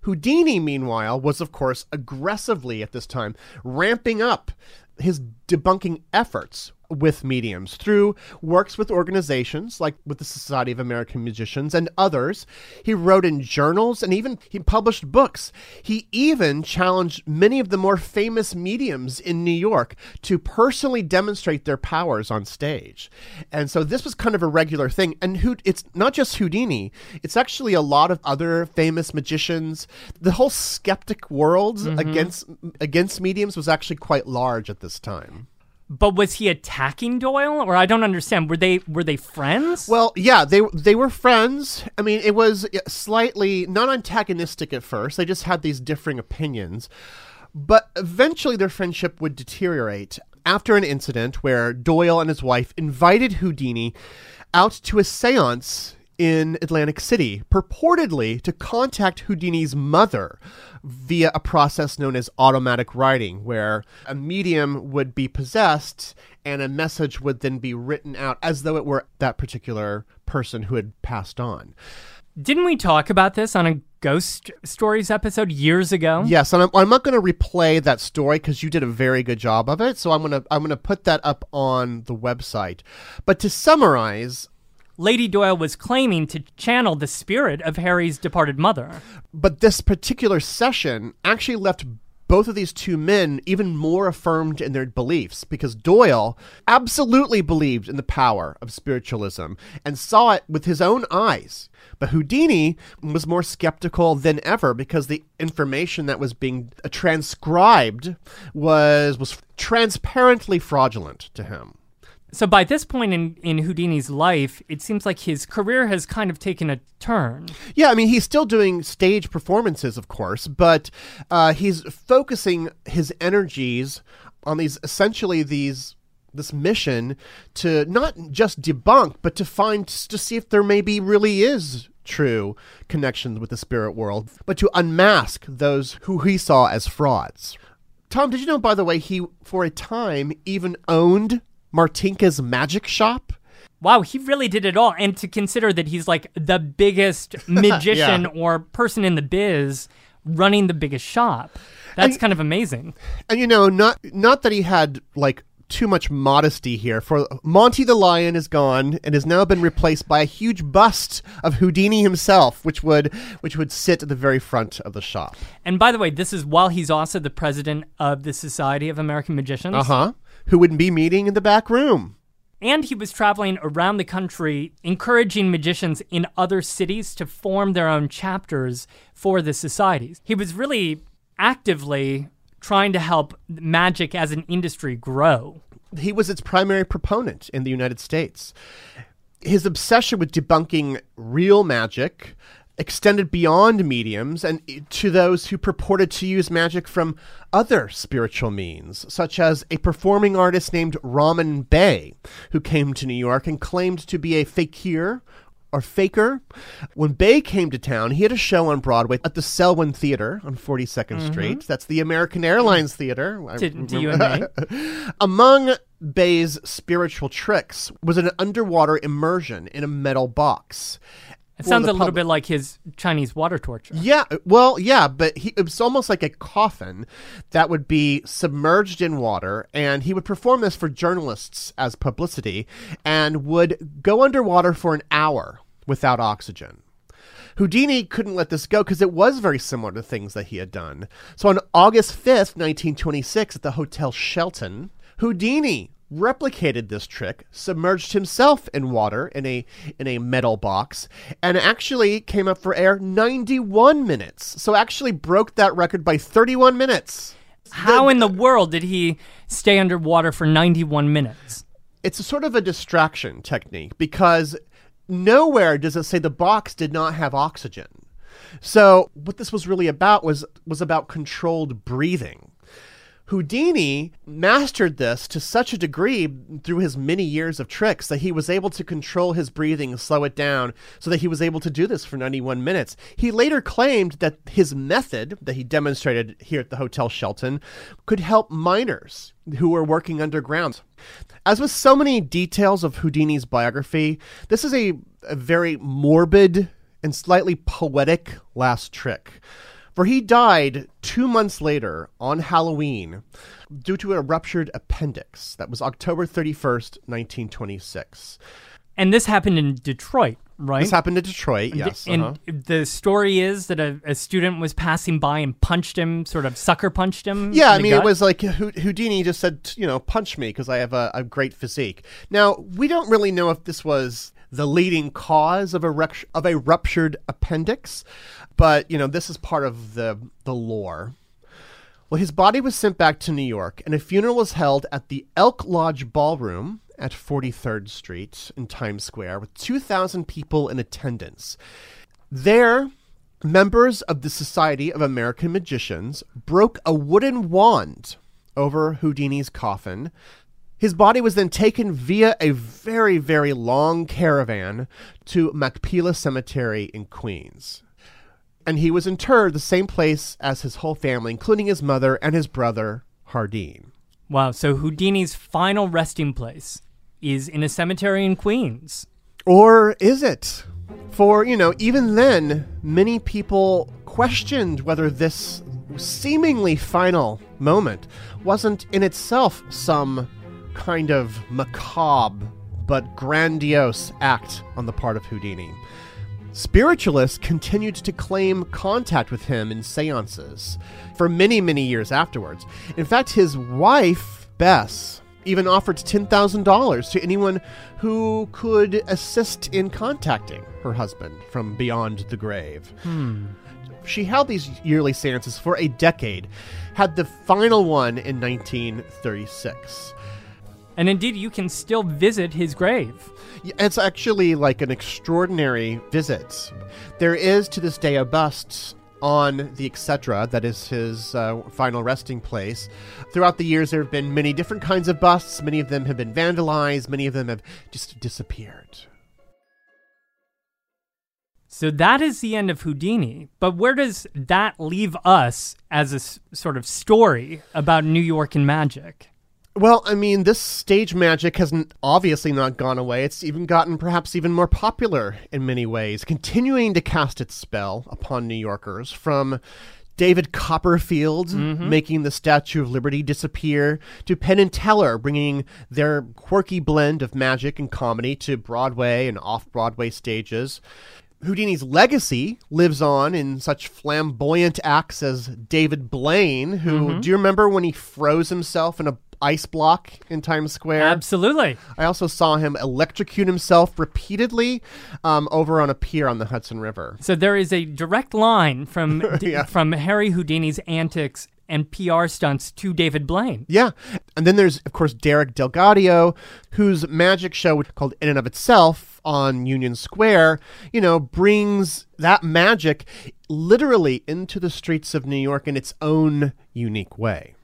Houdini, meanwhile, was of course aggressively at this time ramping up his debunking efforts with mediums through works with organizations like with the Society of American Musicians and others. He wrote in journals and even he published books. He even challenged many of the more famous mediums in New York to personally demonstrate their powers on stage. And so this was kind of a regular thing. And who it's not just Houdini, it's actually a lot of other famous magicians. The whole skeptic world mm-hmm. against against mediums was actually quite large at this time. But was he attacking Doyle, or I don't understand? Were they were they friends? Well, yeah, they they were friends. I mean, it was slightly not antagonistic at first. They just had these differing opinions. But eventually their friendship would deteriorate after an incident where Doyle and his wife invited Houdini out to a séance in Atlantic City, purportedly to contact Houdini's mother via a process known as automatic writing, where a medium would be possessed and a message would then be written out as though it were that particular person who had passed on. Didn't we talk about this on a Ghost Stories episode years ago? Yes, and I'm, I'm not going to replay that story because you did a very good job of it. So I'm gonna I'm gonna put that up on the website. But to summarize, Lady Doyle was claiming to channel the spirit of Harry's departed mother. but this particular session actually left both of these two men even more affirmed in their beliefs because Doyle absolutely believed in the power of spiritualism and saw it with his own eyes. But Houdini was more skeptical than ever because the information that was being uh, transcribed was was transparently fraudulent to him. So by this point in, in Houdini's life, it seems like his career has kind of taken a turn. Yeah, I mean, he's still doing stage performances, of course, but uh, he's focusing his energies on these essentially these this mission to not just debunk, but to find to see if there maybe really is true connections with the spirit world, but to unmask those who he saw as frauds. Tom, did you know, by the way, he for a time even owned Martinka's magic shop? Wow, he really did it all. And to consider that he's like the biggest *laughs* magician or person in the biz running the biggest shop. That's And- kind of amazing. And you know, not not that he had like too much modesty here. For Monty the Lion is gone and has now been replaced by a huge bust of Houdini himself, which would which would sit at the very front of the shop. And by the way, this is while he's also the president of the Society of American Magicians. Uh huh. Who wouldn't be meeting in the back room? And he was traveling around the country encouraging magicians in other cities to form their own chapters for the societies. He was really actively trying to help magic as an industry grow. He was its primary proponent in the United States. His obsession with debunking real magic extended beyond mediums and to those who purported to use magic from other spiritual means, such as a performing artist named Rahman Bey, who came to New York and claimed to be a fakir or faker. When Bey came to town, he had a show on Broadway at the Selwyn Theater on 42nd mm-hmm. Street. That's the American Airlines Theater. To, to you and me. *laughs* among Bey's spiritual tricks was an underwater immersion in a metal box. It sounds a little bit like his Chinese water torture. Yeah, well, yeah, but he, it was almost like a coffin that would be submerged in water, and he would perform this for journalists as publicity and would go underwater for an hour without oxygen. Houdini couldn't let this go because it was very similar to things that he had done. So on August 5th, 1926, at the Hotel Shelton, Houdini replicated this trick, submerged himself in water in a in a metal box, and actually came up for air 91 minutes. So actually broke that record by 31 minutes. How in the world did he stay underwater for 91 minutes? It's a sort of a distraction technique because nowhere does it say the box did not have oxygen. So what this was really about was was about controlled breathing. Houdini mastered this to such a degree through his many years of tricks that he was able to control his breathing, slow it down, so that he was able to do this for 91 minutes. He later claimed that his method that he demonstrated here at the Hotel Shelton could help miners who were working underground. As with so many details of Houdini's biography, this is a, a very morbid and slightly poetic last trick for he died two months later on Halloween due to a ruptured appendix. That was October 31st, 1926. And this happened in Detroit, right? This happened in Detroit, yes. And uh-huh. the story is that a, a, student was passing by and punched him, sort of sucker punched him. Yeah, I mean, gut. it was like Houdini just said, you know, punch me because I have a, a great physique. Now, we don't really know if this was the leading cause of a of a ruptured appendix, but you know this is part of the the lore. Well, his body was sent back to New York, and a funeral was held at the Elk Lodge Ballroom at 43rd Street in Times Square with 2,000 people in attendance. There, members of the Society of American Magicians broke a wooden wand over Houdini's coffin his body was then taken via a very, very long caravan to Machpelah Cemetery in Queens. And he was interred the same place as his whole family, including his mother and his brother, Hardeen. Wow, so Houdini's final resting place is in a cemetery in Queens. Or is it? For, you know, even then, many people questioned whether this seemingly final moment wasn't in itself some kind of macabre but grandiose act on the part of Houdini. Spiritualists continued to claim contact with him in seances for many, many years afterwards. In fact, his wife, Bess, even offered $10,000 to anyone who could assist in contacting her husband from beyond the grave. Hmm. She held these yearly seances for a decade, had the final one in 1936. And indeed, you can still visit his grave. It's actually like an extraordinary visit. There is to this day a bust on the exedra that is his uh, final resting place throughout the years there have been many different kinds of busts many of them have been vandalized many of them have just disappeared so that is the end of Houdini. But where does that leave us as a s- sort of story about New York and magic? Well, I mean, this stage magic has obviously not gone away. It's even gotten perhaps even more popular in many ways, continuing to cast its spell upon New Yorkers from David Copperfield mm-hmm. making the Statue of Liberty disappear to Penn and Teller bringing their quirky blend of magic and comedy to Broadway and off-Broadway stages. Houdini's legacy lives on in such flamboyant acts as David Blaine, who mm-hmm. do you remember when he froze himself in a ice block in Times Square? Absolutely. I also saw him electrocute himself repeatedly um, over on a pier on the Hudson River. So there is a direct line from *laughs* Yeah. from Harry Houdini's antics and PR stunts to David Blaine. Yeah. And then there's, of course, Derek DelGaudio, whose magic show called In and of Itself on Union Square, you know, brings that magic literally into the streets of New York in its own unique way.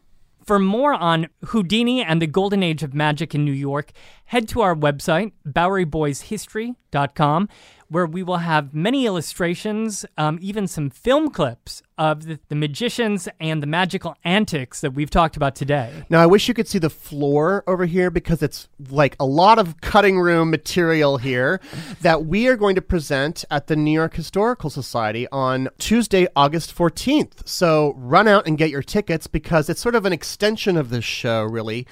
For more on Houdini and the golden age of magic in New York, head to our website, BoweryBoysHistory.com, where we will have many illustrations, um, even some film clips of the, the magicians and the magical antics that we've talked about today. Now, I wish you could see the floor over here because it's like a lot of cutting room material here *laughs* that we are going to present at the New York Historical Society on Tuesday, August 14th. So run out and get your tickets because it's sort of an extension of this show, really.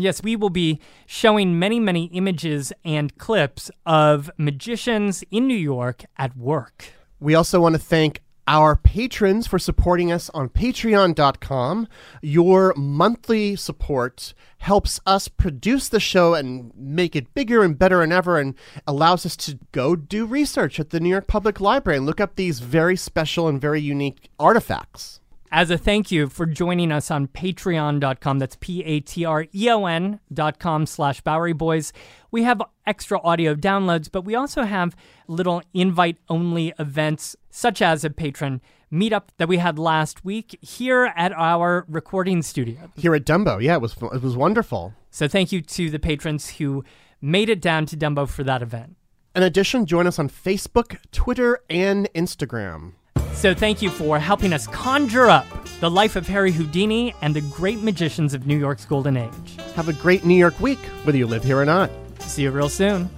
Yes, we will be showing many, many images and clips of magicians in New York at work. We also want to thank our patrons for supporting us on patreon.com. Your monthly support helps us produce the show and make it bigger and better than ever and allows us to go do research at the New York Public Library and look up these very special and very unique artifacts. As a thank you for joining us on patreon.com, that's P-A-T-R-E-O-N dot com slash Bowery Boys, we have extra audio downloads, but we also have little invite-only events, such as a patron meetup that we had last week here at our recording studio. Here at Dumbo, yeah, it was it was wonderful. So thank you to the patrons who made it down to Dumbo for that event. In addition, join us on Facebook, Twitter, and Instagram. So thank you for helping us conjure up the life of Harry Houdini and the great magicians of New York's golden age. Have a great New York week, whether you live here or not. See you real soon.